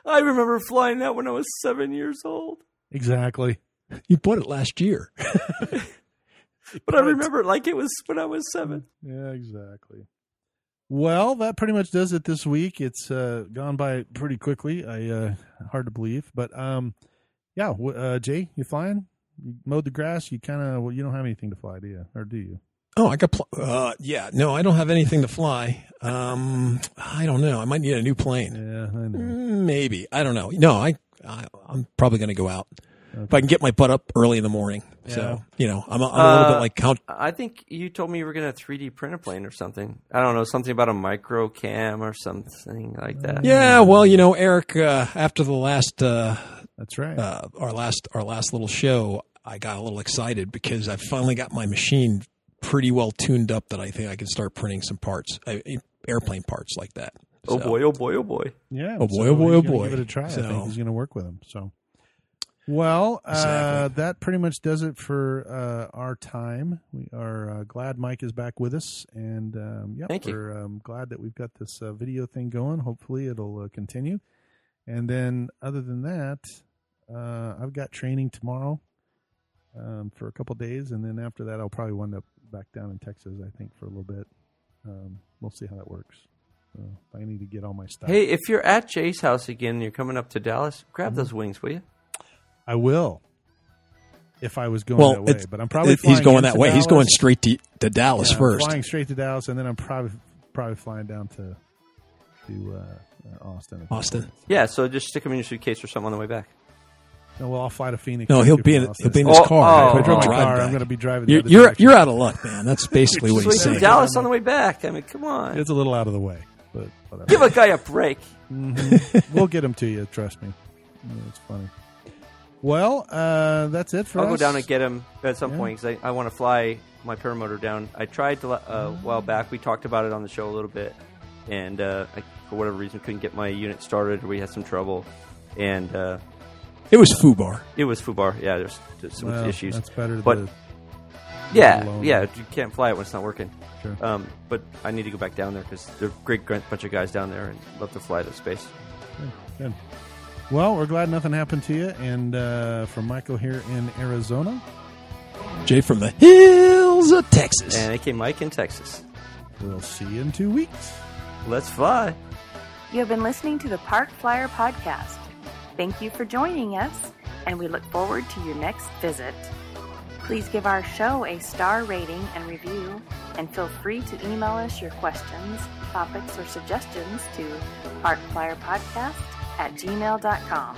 I remember flying that when I was seven years old. exactly. you bought it last year. But I remember it like it was when I was seven. Yeah, exactly. Well, that pretty much does it this week. It's uh, gone by pretty quickly. I uh, hard to believe, but um, yeah. Uh, Jay, you flying? You mowed the grass. You kind of well, you don't have anything to fly, do you? Or do you? Oh, I got. Pl- uh, yeah, no, I don't have anything to fly. Um, I don't know. I might need a new plane. Yeah, I know. Mm, Maybe. I don't know. No, I, I I'm probably going to go out if I can get my butt up early in the morning. Yeah. So you know, I'm, a, I'm a little Uh, bit like count. I think you told me you were going to 3D print a plane or something. I don't know, something about a micro cam or something like that. Yeah, well, you know, Eric, uh, after the last uh, That's right. uh, our last our last little show, I got a little excited because I finally got my machine pretty well tuned up that I think I can start printing some parts, uh, airplane parts like that. Oh boy, oh boy, oh boy. Yeah. Oh, boy, so oh, boy, oh, boy. Give it a try. I think he's going to work with him. So, well, uh, that pretty much does it for uh, our time. We are uh, glad Mike is back with us, and um, yeah, Thank you. we're um, glad that we've got this uh, video thing going. Hopefully, it'll uh, continue. And then, other than that, uh, I've got training tomorrow um, for a couple days, and then after that, I'll probably wind up back down in Texas. I think for a little bit. Um, we'll see how that works. So I need to get all my stuff. Hey, if you're at Jay's house again you're coming up to Dallas, Mm-hmm. grab those wings, will you? I will. If I was going Well, that way, but I'm probably it- he's going that into way. He's going straight to, to Dallas Yeah, I'm first. flying straight to Dallas, and then I'm probably probably flying down to to uh, uh, Austin. Austin. Yeah, so just stick them in your suitcase or something on the way back. No, well, I'll fly to Phoenix. No, he'll be in Austin. he'll be in his Oh, car. oh, If I drove drive my car, back. I'm going to be driving. The You're other you're, you're out of luck, man. That's basically what Swing he's through saying. Dallas on the way back. I mean, come on. It's a little out of the way, but whatever. Give a guy a break. Mhm. we'll get him to you. Trust me. It's funny. Well, uh, that's it for now. I'll us. go down and get him at some Yeah. point because I, I want to fly my paramotor down. I tried to let- uh, a while back. We talked about it on the show a little bit, and uh, I, for whatever reason, couldn't get my unit started. We had some trouble, and uh, It was Fubar. it was Fubar. Yeah, there's, there's some Well, issues. That's better. But- to, Yeah, alone. yeah, you can't fly it when it's not working. Sure. Um, but I need to go back down there because they're a great gr- bunch of guys down there and love to fly to space. Good. Well, we're glad nothing happened to you. And uh, from Michael here in Arizona, Jay from the hills of Texas. And AK Mike in Texas. we'll see you in two weeks. Let's fly. You have been listening to the Park Flyer Podcast. Thank you for joining us, and we look forward to your next visit. Please give our show a star rating and review, and feel free to email us your questions, topics, or suggestions to parkflyerpodcast at gmail.com.